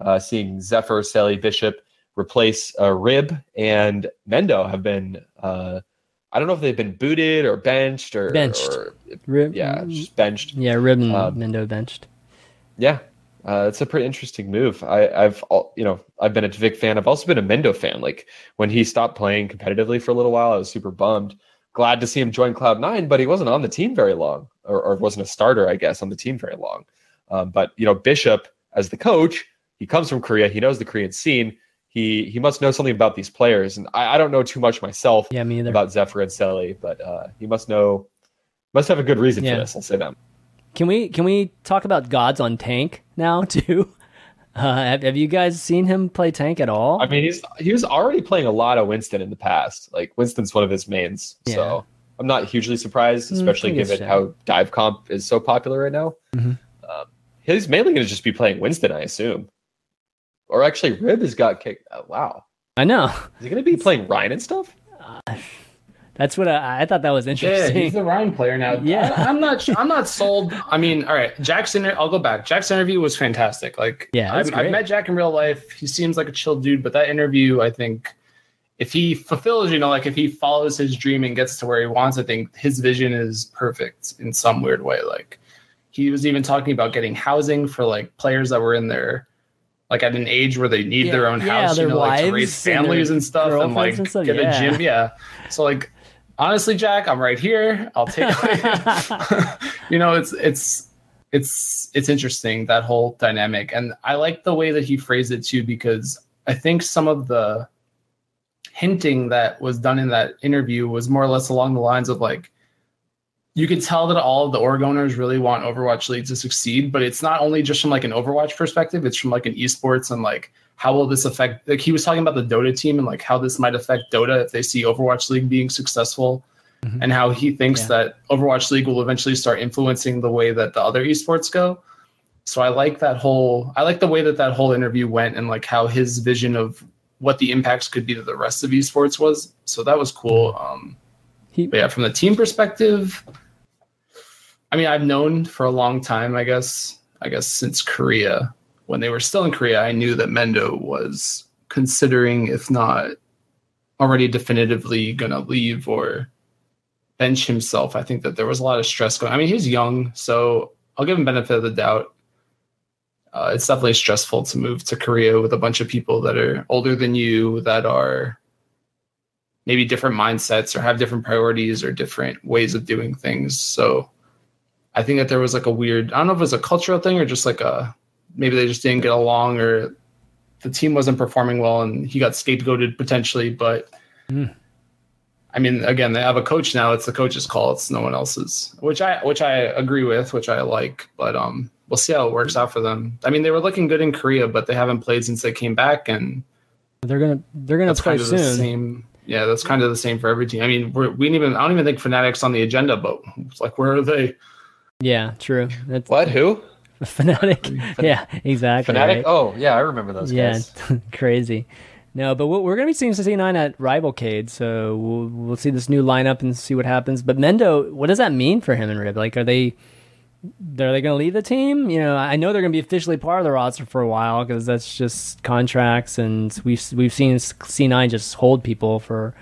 [SPEAKER 2] uh, seeing Zephyr, Selly Bishop replace uh, Rib and Mendo have been. Uh, I don't know if they've been booted or benched or
[SPEAKER 1] Benched.
[SPEAKER 2] or-
[SPEAKER 1] Rib-
[SPEAKER 2] yeah, just benched.
[SPEAKER 1] yeah, Ribbon
[SPEAKER 2] Um,
[SPEAKER 1] Mendo benched.
[SPEAKER 2] Yeah, uh, it's a pretty interesting move. I, I've you know I've been a Vic fan. I've also been a Mendo fan. Like when he stopped playing competitively for a little while, I was super bummed. Glad to see him join Cloud Nine, but he wasn't on the team very long, or, or wasn't a starter, I guess, on the team very long. Um, but you know, Bishop as the coach, he comes from Korea. He knows the Korean scene. He he must know something about these players, and I, I don't know too much myself
[SPEAKER 1] Yeah, me either.
[SPEAKER 2] about Zephyr and Selly, but uh, he must know must have a good reason
[SPEAKER 1] Yeah.
[SPEAKER 2] for this. I'll say that.
[SPEAKER 1] Can we can we talk about gods on tank now (laughs) too? Uh, have, have you guys seen him play tank at all?
[SPEAKER 2] I mean, he's he was already playing a lot of Winston in the past. Like Winston's one of his mains,
[SPEAKER 1] Yeah.
[SPEAKER 2] so I'm not hugely surprised,
[SPEAKER 1] Mm,
[SPEAKER 2] especially
[SPEAKER 1] guess
[SPEAKER 2] given
[SPEAKER 1] so.
[SPEAKER 2] how dive comp is so popular right now.
[SPEAKER 1] Mhm.
[SPEAKER 2] Um, he's mainly going to just be playing Winston, I assume. Or actually, Rib has got kicked. Oh, wow,
[SPEAKER 1] I know.
[SPEAKER 2] is he going to be playing Rein and stuff?
[SPEAKER 1] That's what I, I thought that was interesting.
[SPEAKER 4] Yeah, he's the Rein player now. (laughs)
[SPEAKER 1] Yeah.
[SPEAKER 4] I, am not. I'm not sold. I mean, all right, Jack's inter- I'll go back. Jack's interview was fantastic. Like,
[SPEAKER 1] Yeah,
[SPEAKER 4] I've, I've met Jack in real life. He seems like a chill dude, but that interview, I think, if he fulfills, you know, like if he follows his dream and gets to where he wants, I think his vision is perfect in some weird way. Like, he was even talking about getting housing for like players that were in their like at an age where they need
[SPEAKER 1] Yeah,
[SPEAKER 4] their own
[SPEAKER 1] yeah,
[SPEAKER 4] house, you
[SPEAKER 1] their
[SPEAKER 4] know, like to raise families and stuff, and like
[SPEAKER 1] and stuff,
[SPEAKER 4] get
[SPEAKER 1] yeah.
[SPEAKER 4] a gym. Yeah. So like, honestly, Jack, I'm right here. I'll take. (laughs) (laughs) you know, it's it's it's it's interesting that whole dynamic, and I like the way that he phrased it too because I think some of the hinting that was done in that interview was more or less along the lines of like you can tell that all of the org owners really want Overwatch League to succeed, but it's not only just from like an Overwatch perspective, it's from like an esports and like how will this affect like he was talking about the Dota team and like how this might affect Dota if they see Overwatch League being successful mm-hmm. and how he thinks yeah. that Overwatch League will eventually start influencing the way that the other esports go. So I like that whole I like the way that that whole interview went and like how his vision of what the impacts could be to the rest of esports was. So that was cool. Um, he, but yeah, from the team perspective, I mean, I've known for a long time, I guess, I guess since Korea, when they were still in Korea, I knew that Mendo was considering, if not already definitively going to leave or bench himself. I think that there was a lot of stress going. I mean, he's young, so I'll give him benefit of the doubt. Uh, it's definitely stressful to move to Korea with a bunch of people that are older than you, that are maybe different mindsets or have different priorities or different ways of doing things. So I think that there was like a weird, I don't know if it was a cultural thing or just like a, maybe they just didn't get along or the team wasn't performing well and he got scapegoated potentially. But mm. I mean, again, they have a coach now. It's the coach's call. It's no one else's, which I, which I agree with, which I like, but, um, we'll see how it works out for them. I mean, they were looking good in Korea, but they haven't played since they came back and
[SPEAKER 1] they're going to, they're going to play soon.
[SPEAKER 4] Same, yeah, that's kind of the same for every team. I mean, we're, we didn't even, I don't even think Fnatic's on the agenda, but it's like, where are they?
[SPEAKER 1] Yeah, true.
[SPEAKER 2] That's, what? Who? (laughs)
[SPEAKER 1] Fnatic. (laughs) yeah, exactly.
[SPEAKER 2] Fnatic. Right? Oh, yeah, I remember those guys.
[SPEAKER 1] yeah, (laughs) crazy. No, but we're going to be seeing C9 at Rivalcade, so we'll, we'll see this new lineup and see what happens. But Mendo, what does that mean for him and Rib? Like, are they are they going to leave the team? You know, I know they're going to be officially part of the roster for a while because that's just contracts, and we've we've seen C9 just hold people for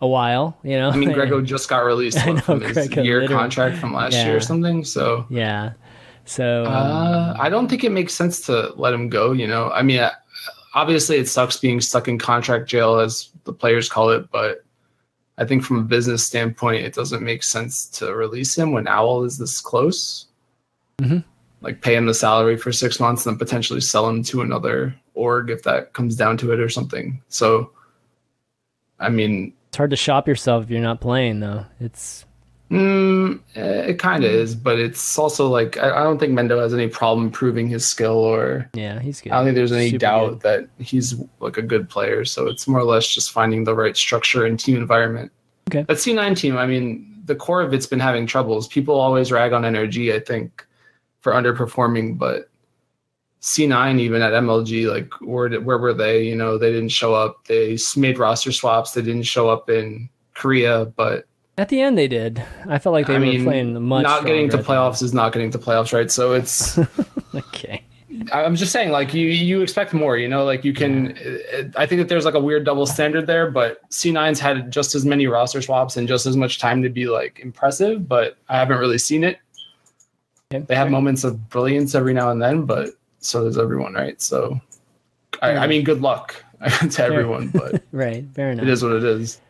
[SPEAKER 1] a while. You know,
[SPEAKER 4] I mean, (laughs) Grego just got released (laughs) what, know, from his year literally. contract from last yeah. year or something. So
[SPEAKER 1] yeah, so
[SPEAKER 4] uh, um, I don't think it makes sense to let him go. You know, I mean, obviously it sucks being stuck in contract jail, as the players call it, but. I think from a business standpoint, it doesn't make sense to release him when Owl is this close. Mm-hmm. Like pay him the salary for six months and then potentially sell him to another org if that comes down to it or something. So, I mean,
[SPEAKER 1] it's hard to shop yourself if you're not playing, though. It's
[SPEAKER 4] Mm, it kind of is, but it's also like I, I, don't think Mendo has any problem proving his skill, or
[SPEAKER 1] yeah, he's good.
[SPEAKER 4] I don't think there's any Super doubt good. that he's like a good player. So it's more or less just finding the right structure and team environment.
[SPEAKER 1] Okay,
[SPEAKER 4] that C9 team. I mean, the core of it's been having troubles. People always rag on NRG. I think for underperforming, but C9 even at MLG, like where where were they? You know, they didn't show up. They made roster swaps. They didn't show up in Korea, but
[SPEAKER 1] at the end they did. I felt like they I were mean, playing much.
[SPEAKER 4] Not getting to playoffs is not getting to playoffs, right? So it's (laughs)
[SPEAKER 1] okay.
[SPEAKER 4] I'm just saying, like you, you expect more. You know, like you can. I think that there's like a weird double standard there, but C9's had just as many roster swaps and just as much time to be like impressive, but I haven't really seen it. They have moments of brilliance every now and then, but so does everyone, right? So, I, I mean, good luck (laughs) to everyone, but (laughs)
[SPEAKER 1] right, fair enough.
[SPEAKER 4] It is what it is.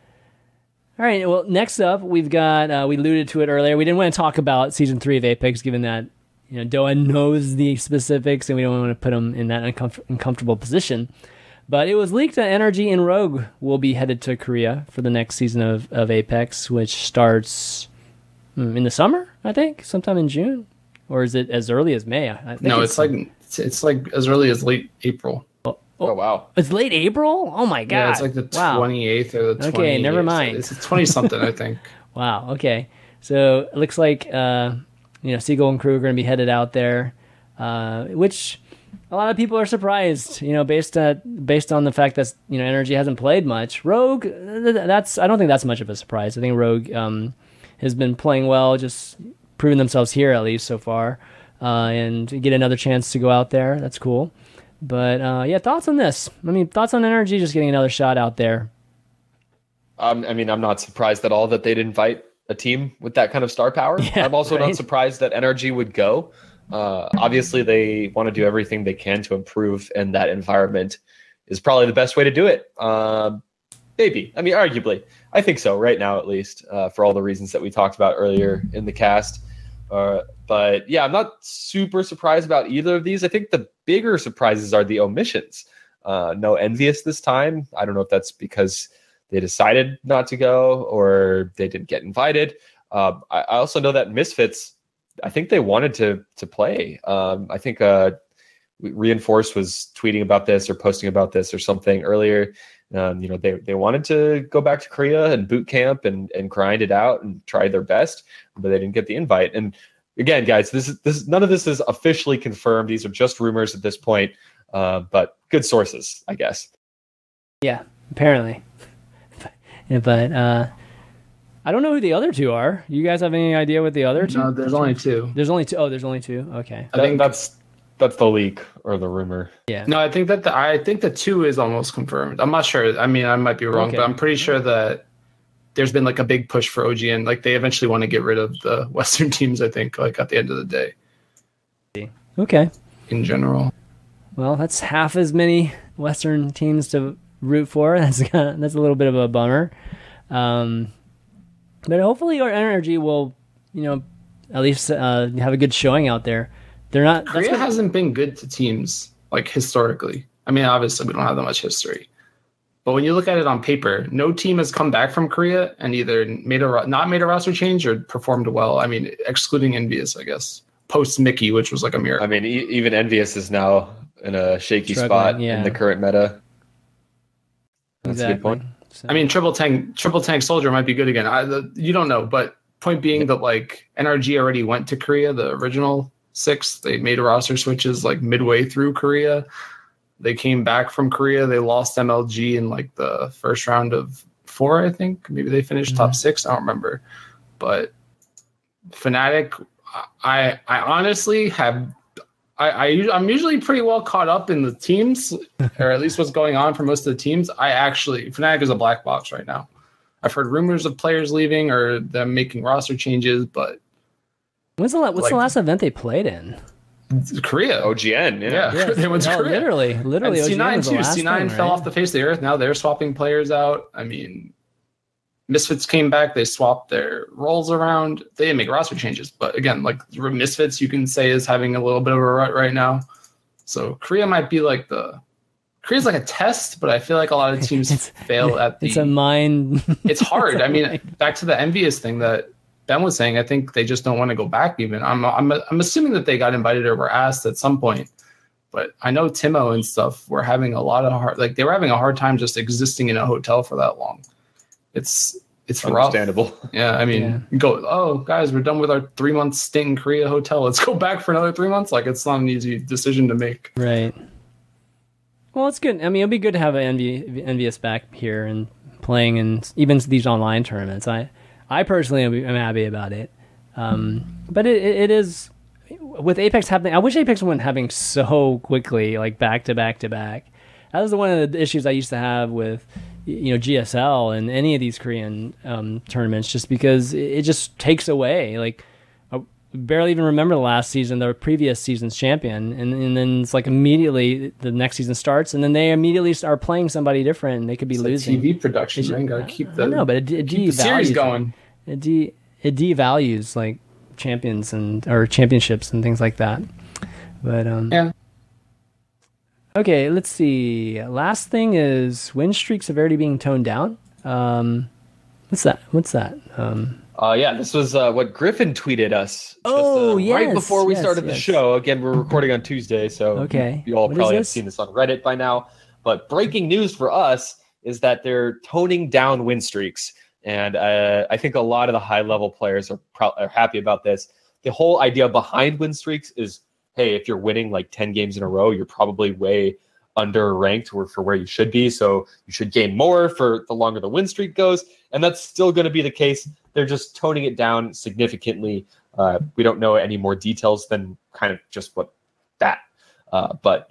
[SPEAKER 1] All right. Well, next up, we've got uh, we alluded to it earlier. We didn't want to talk about season three of Apex, given that you know Doa knows the specifics, and we don't want to put him in that uncomf- uncomfortable position. But it was leaked that NRG and Rogue will be headed to Korea for the next season of, of Apex, which starts hmm, in the summer, I think, sometime in June or is it as early as May?
[SPEAKER 4] no, it's, it's like it's, it's, like as early as late April.
[SPEAKER 2] Oh, oh, wow!
[SPEAKER 1] It's late April. Oh my god!
[SPEAKER 4] Yeah, it's like the twenty eighth wow. or the 28th.
[SPEAKER 1] okay. Never mind.
[SPEAKER 4] It's twenty something, I (laughs) think.
[SPEAKER 1] wow. Okay. So it looks like uh, you know Seagull and crew are going to be headed out there, uh, which a lot of people are surprised. You know, based on based on the fact that you know NRG hasn't played much. Rogue, that's I don't think that's much of a surprise. I think Rogue um, has been playing well, just proven themselves here at least so far, uh, and get another chance to go out there. That's cool. But uh, yeah, thoughts on this? I mean, thoughts on NRG just getting another shot out there.
[SPEAKER 2] Um, I mean, I'm not surprised at all that they'd invite a team with that kind of star power. (laughs) Yeah, I'm also right? not surprised that NRG would go. Uh, obviously, they want to do everything they can to improve, and that environment is probably the best way to do it. Um, maybe. I mean, arguably. I think so, right now at least, uh, for all the reasons that we talked about earlier in the cast. Uh, but yeah, I'm not super surprised about either of these. I think the bigger surprises are the omissions. Uh, no EnVyUs this time. I don't know if that's because they decided not to go or they didn't get invited. Uh, I, I also know that Misfits, I think they wanted to to play. Um, I think uh, Reinforce was tweeting about this or posting about this or something earlier. Um, you know, they they wanted to go back to Korea and boot camp and and grind it out and try their best, but they didn't get the invite. And again, guys, this is this none of this is officially confirmed. These are just rumors at this point, uh, but good sources, I guess.
[SPEAKER 1] Yeah, apparently. (laughs) but uh, I don't know who the other two are. You guys have any idea what the other two?
[SPEAKER 4] No, there's only two.
[SPEAKER 1] There's only two. Oh, there's only two. Okay.
[SPEAKER 2] I think that's that's the leak or the rumor.
[SPEAKER 1] Yeah.
[SPEAKER 4] No, I think that the I think the two is almost confirmed. I'm not sure. I mean, I might be wrong,
[SPEAKER 1] Okay.
[SPEAKER 4] but I'm pretty sure that there's been like a big push for OGN. Like they eventually want to get rid of the (laughs) Western teams. I think like at the end of the day,
[SPEAKER 1] Okay.
[SPEAKER 4] in general.
[SPEAKER 1] Well, that's half as many Western teams to root for. (laughs) That's kind of, that's a little bit of a bummer. Um, but hopefully, our energy will, you know, at least uh, have a good showing out there. They're not.
[SPEAKER 4] Korea hasn't been good to teams like historically. I mean, obviously we don't have that much history, but when you look at it on paper, no team has come back from Korea and either made a not made a roster change or performed well. I mean, excluding EnVyUs, I guess, post Mickie, which was like a miracle.
[SPEAKER 2] I mean, e- even EnVyUs is now in a shaky
[SPEAKER 1] Struggling,
[SPEAKER 2] spot
[SPEAKER 1] yeah.
[SPEAKER 2] in the current meta. That's a good point.
[SPEAKER 1] So-
[SPEAKER 4] I mean, triple tank, triple tank soldier might be good again. I, the, you don't know, but point being that like NRG already went to Korea, the original six. They made roster switches like midway through Korea. They came back from Korea. They lost MLG in like the first round of four, I think. Maybe they finished top mm-hmm. six. I don't remember, but Fnatic. I I honestly have. I, I I'm usually pretty well caught up in the teams, (laughs) or at least what's going on for most of the teams. I actually Fnatic is a black box right now. I've heard rumors of players leaving or them making roster changes, but
[SPEAKER 1] when's the la- what's the last event they played in?
[SPEAKER 4] Korea,
[SPEAKER 2] OGN, yeah.
[SPEAKER 4] Yeah. they went to
[SPEAKER 1] no,
[SPEAKER 4] Korea.
[SPEAKER 1] literally,
[SPEAKER 4] and
[SPEAKER 1] literally. OGN
[SPEAKER 4] C9
[SPEAKER 1] the
[SPEAKER 4] too. C9
[SPEAKER 1] thing,
[SPEAKER 4] fell
[SPEAKER 1] right?
[SPEAKER 4] off the face of the earth. Now they're swapping players out. I mean, Misfits came back. They swapped their roles around. They didn't make roster changes, but again, like Misfits, you can say is having a little bit of a rut right now. So Korea might be like the Korea's like a test, but I feel like a lot of (laughs) teams fail at the.
[SPEAKER 1] It's a mind.
[SPEAKER 4] it's hard. (laughs) I mean, back to the envious thing that Ben was saying. I think they just don't want to go back. Even I'm, I'm, I'm assuming that they got invited or were asked at some point. But I know Taimou and stuff were having a lot of hard, like they were having a hard time just existing in a hotel for that long. It's it's rough.
[SPEAKER 2] Understandable.
[SPEAKER 4] Yeah, I mean,
[SPEAKER 1] Yeah.
[SPEAKER 4] go. Oh, guys, we're done with our three month stint in Korea hotel. Let's go back for another three months. Like it's not an easy decision to make.
[SPEAKER 1] Right. Well, it's good. I mean, it'll be good to have an Envy, EnVyUs back here and playing in even these online tournaments. I, I personally am, happy about it. Um, but it, it, is with Apex happening. I wish Apex went having so quickly, like back to back to back. That was one of the issues I used to have with you know GSL and any of these Korean um, tournaments, just because it just takes away like barely even remember the last season, the previous season's champion, and, and then it's like immediately the next season starts, and then they immediately start playing somebody different, and they could be
[SPEAKER 4] It's
[SPEAKER 1] losing.
[SPEAKER 4] TV production,
[SPEAKER 1] It's-
[SPEAKER 4] man. Got to keep the
[SPEAKER 1] know, but it, it
[SPEAKER 4] keep series going.
[SPEAKER 1] It, de, it devalues like champions and or championships and things like that. But um,
[SPEAKER 4] Yeah.
[SPEAKER 1] Okay, let's see. Last thing is win streak severity being toned down. Um, what's that? What's that? Um,
[SPEAKER 2] Uh, yeah, this was uh, what Griffin tweeted us. just,
[SPEAKER 1] Oh,
[SPEAKER 2] uh, right before we
[SPEAKER 1] yes,
[SPEAKER 2] started the
[SPEAKER 1] yes.
[SPEAKER 2] show. Again, we're recording on Tuesday, so
[SPEAKER 1] Okay.
[SPEAKER 2] you all
[SPEAKER 1] What
[SPEAKER 2] probably have seen this on Reddit by now. But breaking news for us is that they're toning down win streaks, and uh, I think a lot of the high level players are, pro- are happy about this. The whole idea behind win streaks is, hey, if you're winning like ten games in a row, you're probably way under ranked or for where you should be. So you should gain more for the longer the win streak goes. And that's still going to be the case. They're just toning it down significantly. Uh, we don't know any more details than kind of just what that. Uh, but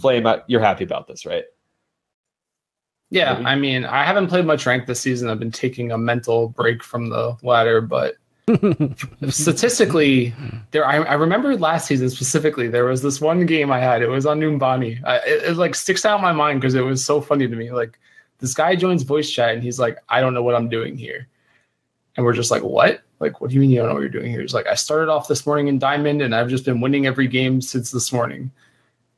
[SPEAKER 2] Flame, uh, you're happy about this, right?
[SPEAKER 4] Yeah,
[SPEAKER 2] Maybe.
[SPEAKER 4] I mean, I haven't played much rank this season. I've been taking a mental break from the ladder, but (laughs) statistically, there I, I remember last season specifically. There was this one game I had. It was on Numbani. I, it, it like sticks out in my mind because it was so funny to me. Like this guy joins voice chat and he's like, "I don't know what I'm doing here," and we're just like, "What? Like, what do you mean you don't know what you're doing here?" He's like, "I started off this morning in Diamond and I've just been winning every game since this morning."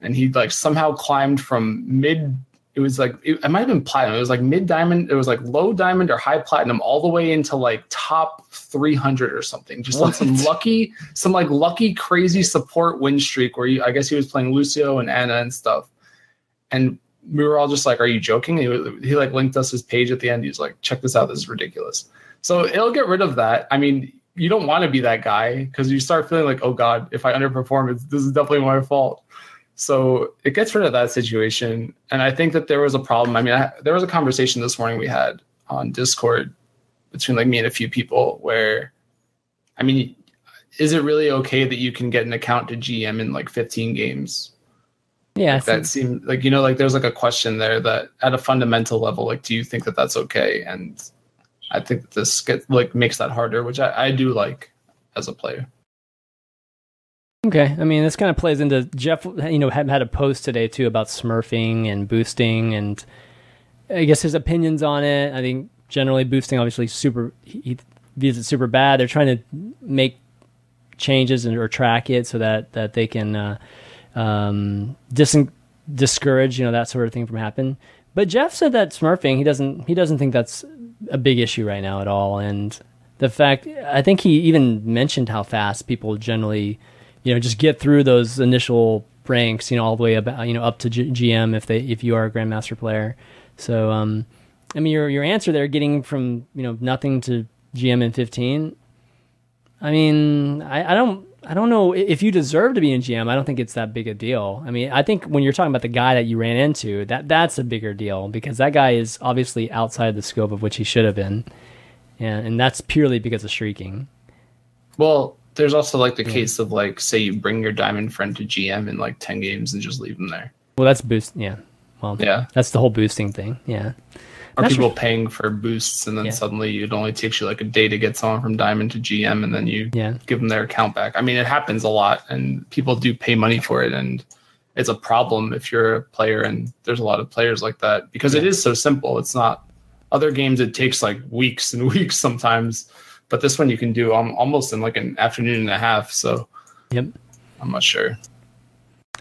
[SPEAKER 4] And he like somehow climbed from mid it was like it, it might have been platinum. It was like mid diamond. It was like low diamond or high platinum, all the way into like top three hundred or something. Just on some lucky, some like lucky crazy support win streak where you, I guess he was playing Lucio and Ana and stuff. And we were all just like, "Are you joking?" He, he like linked us his page at the end. He's like, "Check this out. This is ridiculous." So it'll get rid of that. I mean, you don't want to be that guy because you start feeling like, "Oh God, if I underperform, it's, this is definitely my fault." So it gets rid of that situation. And I think that there was a problem. I mean, I, there was a conversation this morning we had on Discord between like me and a few people where, I mean, is it really okay that you can get an account to GM in like 15 games?
[SPEAKER 1] Yeah,
[SPEAKER 4] like that seems like you know, like there's like a question there that at a fundamental level, like, do you think that that's okay? And I think that this like makes that harder, which I, I do like as a player.
[SPEAKER 1] Okay, I mean this kind of plays into Jeff. You know, had had a post today too about smurfing and boosting, and I guess his opinions on it. I think generally boosting, obviously, super. He views it super bad. They're trying to make changes and or track it so that that they can uh, um, dis- discourage you know that sort of thing from happening. But Jeff said that smurfing, he doesn't he doesn't think that's a big issue right now at all, and the fact I think he even mentioned how fast people generally you know just get through those initial ranks you know all the way about you know up to G- GM if they if you are a grandmaster player. So um, I mean your your answer there getting from you know nothing to GM in 15 I mean I, I don't I don't know if you deserve to be in GM. I don't think it's that big a deal. I mean, I think when you're talking about the guy that you ran into, that that's a bigger deal because that guy is obviously outside the scope of which he should have been, and and that's purely because of streaking.
[SPEAKER 4] Well, there's also like the yeah. case of like say you bring your diamond friend to GM in like ten games and just leave them there.
[SPEAKER 1] Well, that's boost. Yeah. Well,
[SPEAKER 4] yeah,
[SPEAKER 1] that's the whole boosting thing. Yeah.
[SPEAKER 4] Are people sure. paying for boosts and then yeah. suddenly it only takes you like a day to get someone from diamond to GM and then you
[SPEAKER 1] yeah.
[SPEAKER 4] give them their account back? I mean, it happens a lot and people do pay money for it and it's a problem if you're a player and there's a lot of players like that because yeah. it is so simple. It's not other games. It takes like weeks and (laughs) weeks sometimes but this one you can do um, almost in like an afternoon and a half. So,
[SPEAKER 1] yep,
[SPEAKER 4] I'm not sure.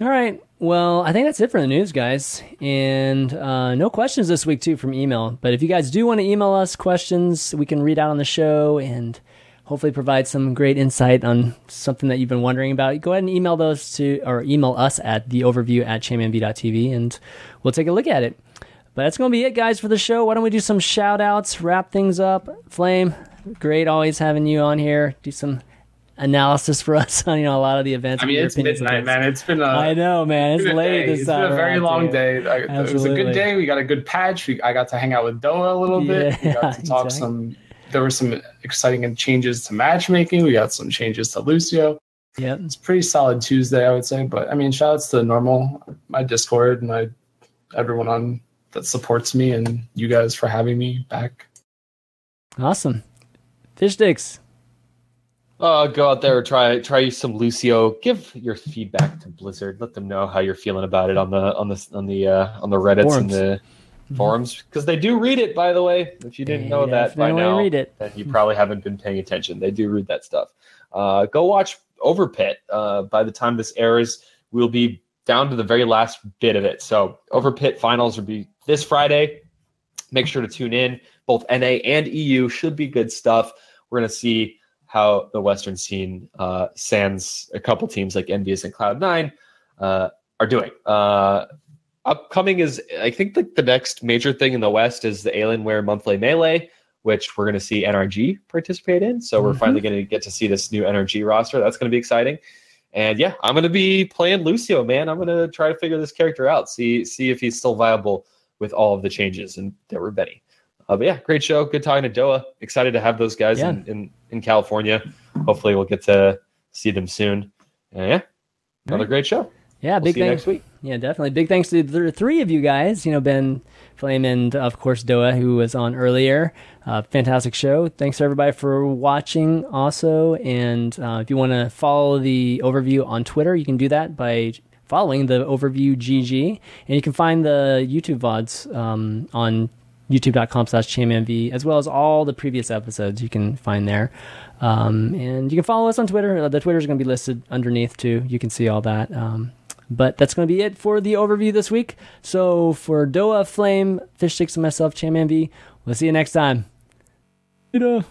[SPEAKER 1] All right. Well, I think that's it for the news, guys. And uh, no questions this week, too, from email. But if you guys do want to email us questions, we can read out on the show and hopefully provide some great insight on something that you've been wondering about. Go ahead and email those to, or email us at the overview at chanmanv.tv and we'll take a look at it. But that's going to be it, guys, for the show. Why don't we do some shout outs, wrap things up? Flame, great always having you on here. Do some analysis for us on you know a lot of the events.
[SPEAKER 4] I mean, it's midnight, man. It's been. A,
[SPEAKER 1] I know, man. It's late. This
[SPEAKER 4] it's been a very long day. I, it was a good day. We got a good patch. We, I got to hang out with Doa a little bit. Yeah, we (laughs) got to talk exactly. some. There were some exciting changes to matchmaking. We got some changes to Lucio.
[SPEAKER 1] Yeah,
[SPEAKER 4] it's pretty solid Tuesday, I would say. But I mean, shout outs to normal, my Discord, and my everyone on that supports me, and you guys for having me back.
[SPEAKER 1] Awesome. Fishstix.
[SPEAKER 2] Uh, go out there, try try some Lucio. Give your feedback to Blizzard. Let them know how you're feeling about it on the on the on the uh, on the Reddits forums. and the mm-hmm. forums because they do read it. By the way, if you didn't they know that by now,
[SPEAKER 1] read it.
[SPEAKER 2] then you probably haven't been paying attention. They do read that stuff. Uh, go watch Overpit. Uh, by the time this airs, we'll be down to the very last bit of it. So Overpit finals will be this Friday. Make sure to tune in. Both NA and EU should be good stuff. We're going to see how the Western scene uh, sans a couple teams like EnVyUs and Cloud9 uh, are doing. Uh, upcoming is, I think, the, the next major thing in the West is the Alienware Monthly Melee, which we're going to see NRG participate in. So we're mm-hmm. finally going to get to see this new NRG roster. That's going to be exciting. And yeah, I'm going to be playing Lucio, man. I'm going to try to figure this character out, see see if he's still viable with all of the changes and there were Benny. Uh, but yeah, great show. Good talking to Doa. Excited to have those guys yeah. in, in, in California. Hopefully, we'll get to see them soon. And yeah, another right. great show.
[SPEAKER 1] Yeah,
[SPEAKER 2] we'll
[SPEAKER 1] big
[SPEAKER 2] thanks. next week.
[SPEAKER 1] Yeah, definitely. Big thanks to the three of you guys. You know, Ben, Flame, and of course Doa, who was on earlier. Uh, fantastic show. Thanks to everybody for watching. Also, and uh, if you want to follow the overview on Twitter, you can do that by following the overview GG, and you can find the YouTube vods um, on youtube.com slash chanmanv, as well as all the previous episodes you can find there. Um, and you can follow us on Twitter. The Twitter is going to be listed underneath too. You can see all that. Um, But that's going to be it for the overview this week. So for Doa, Flame, Fishstix, and myself, ChanManV we'll see you next time. Later.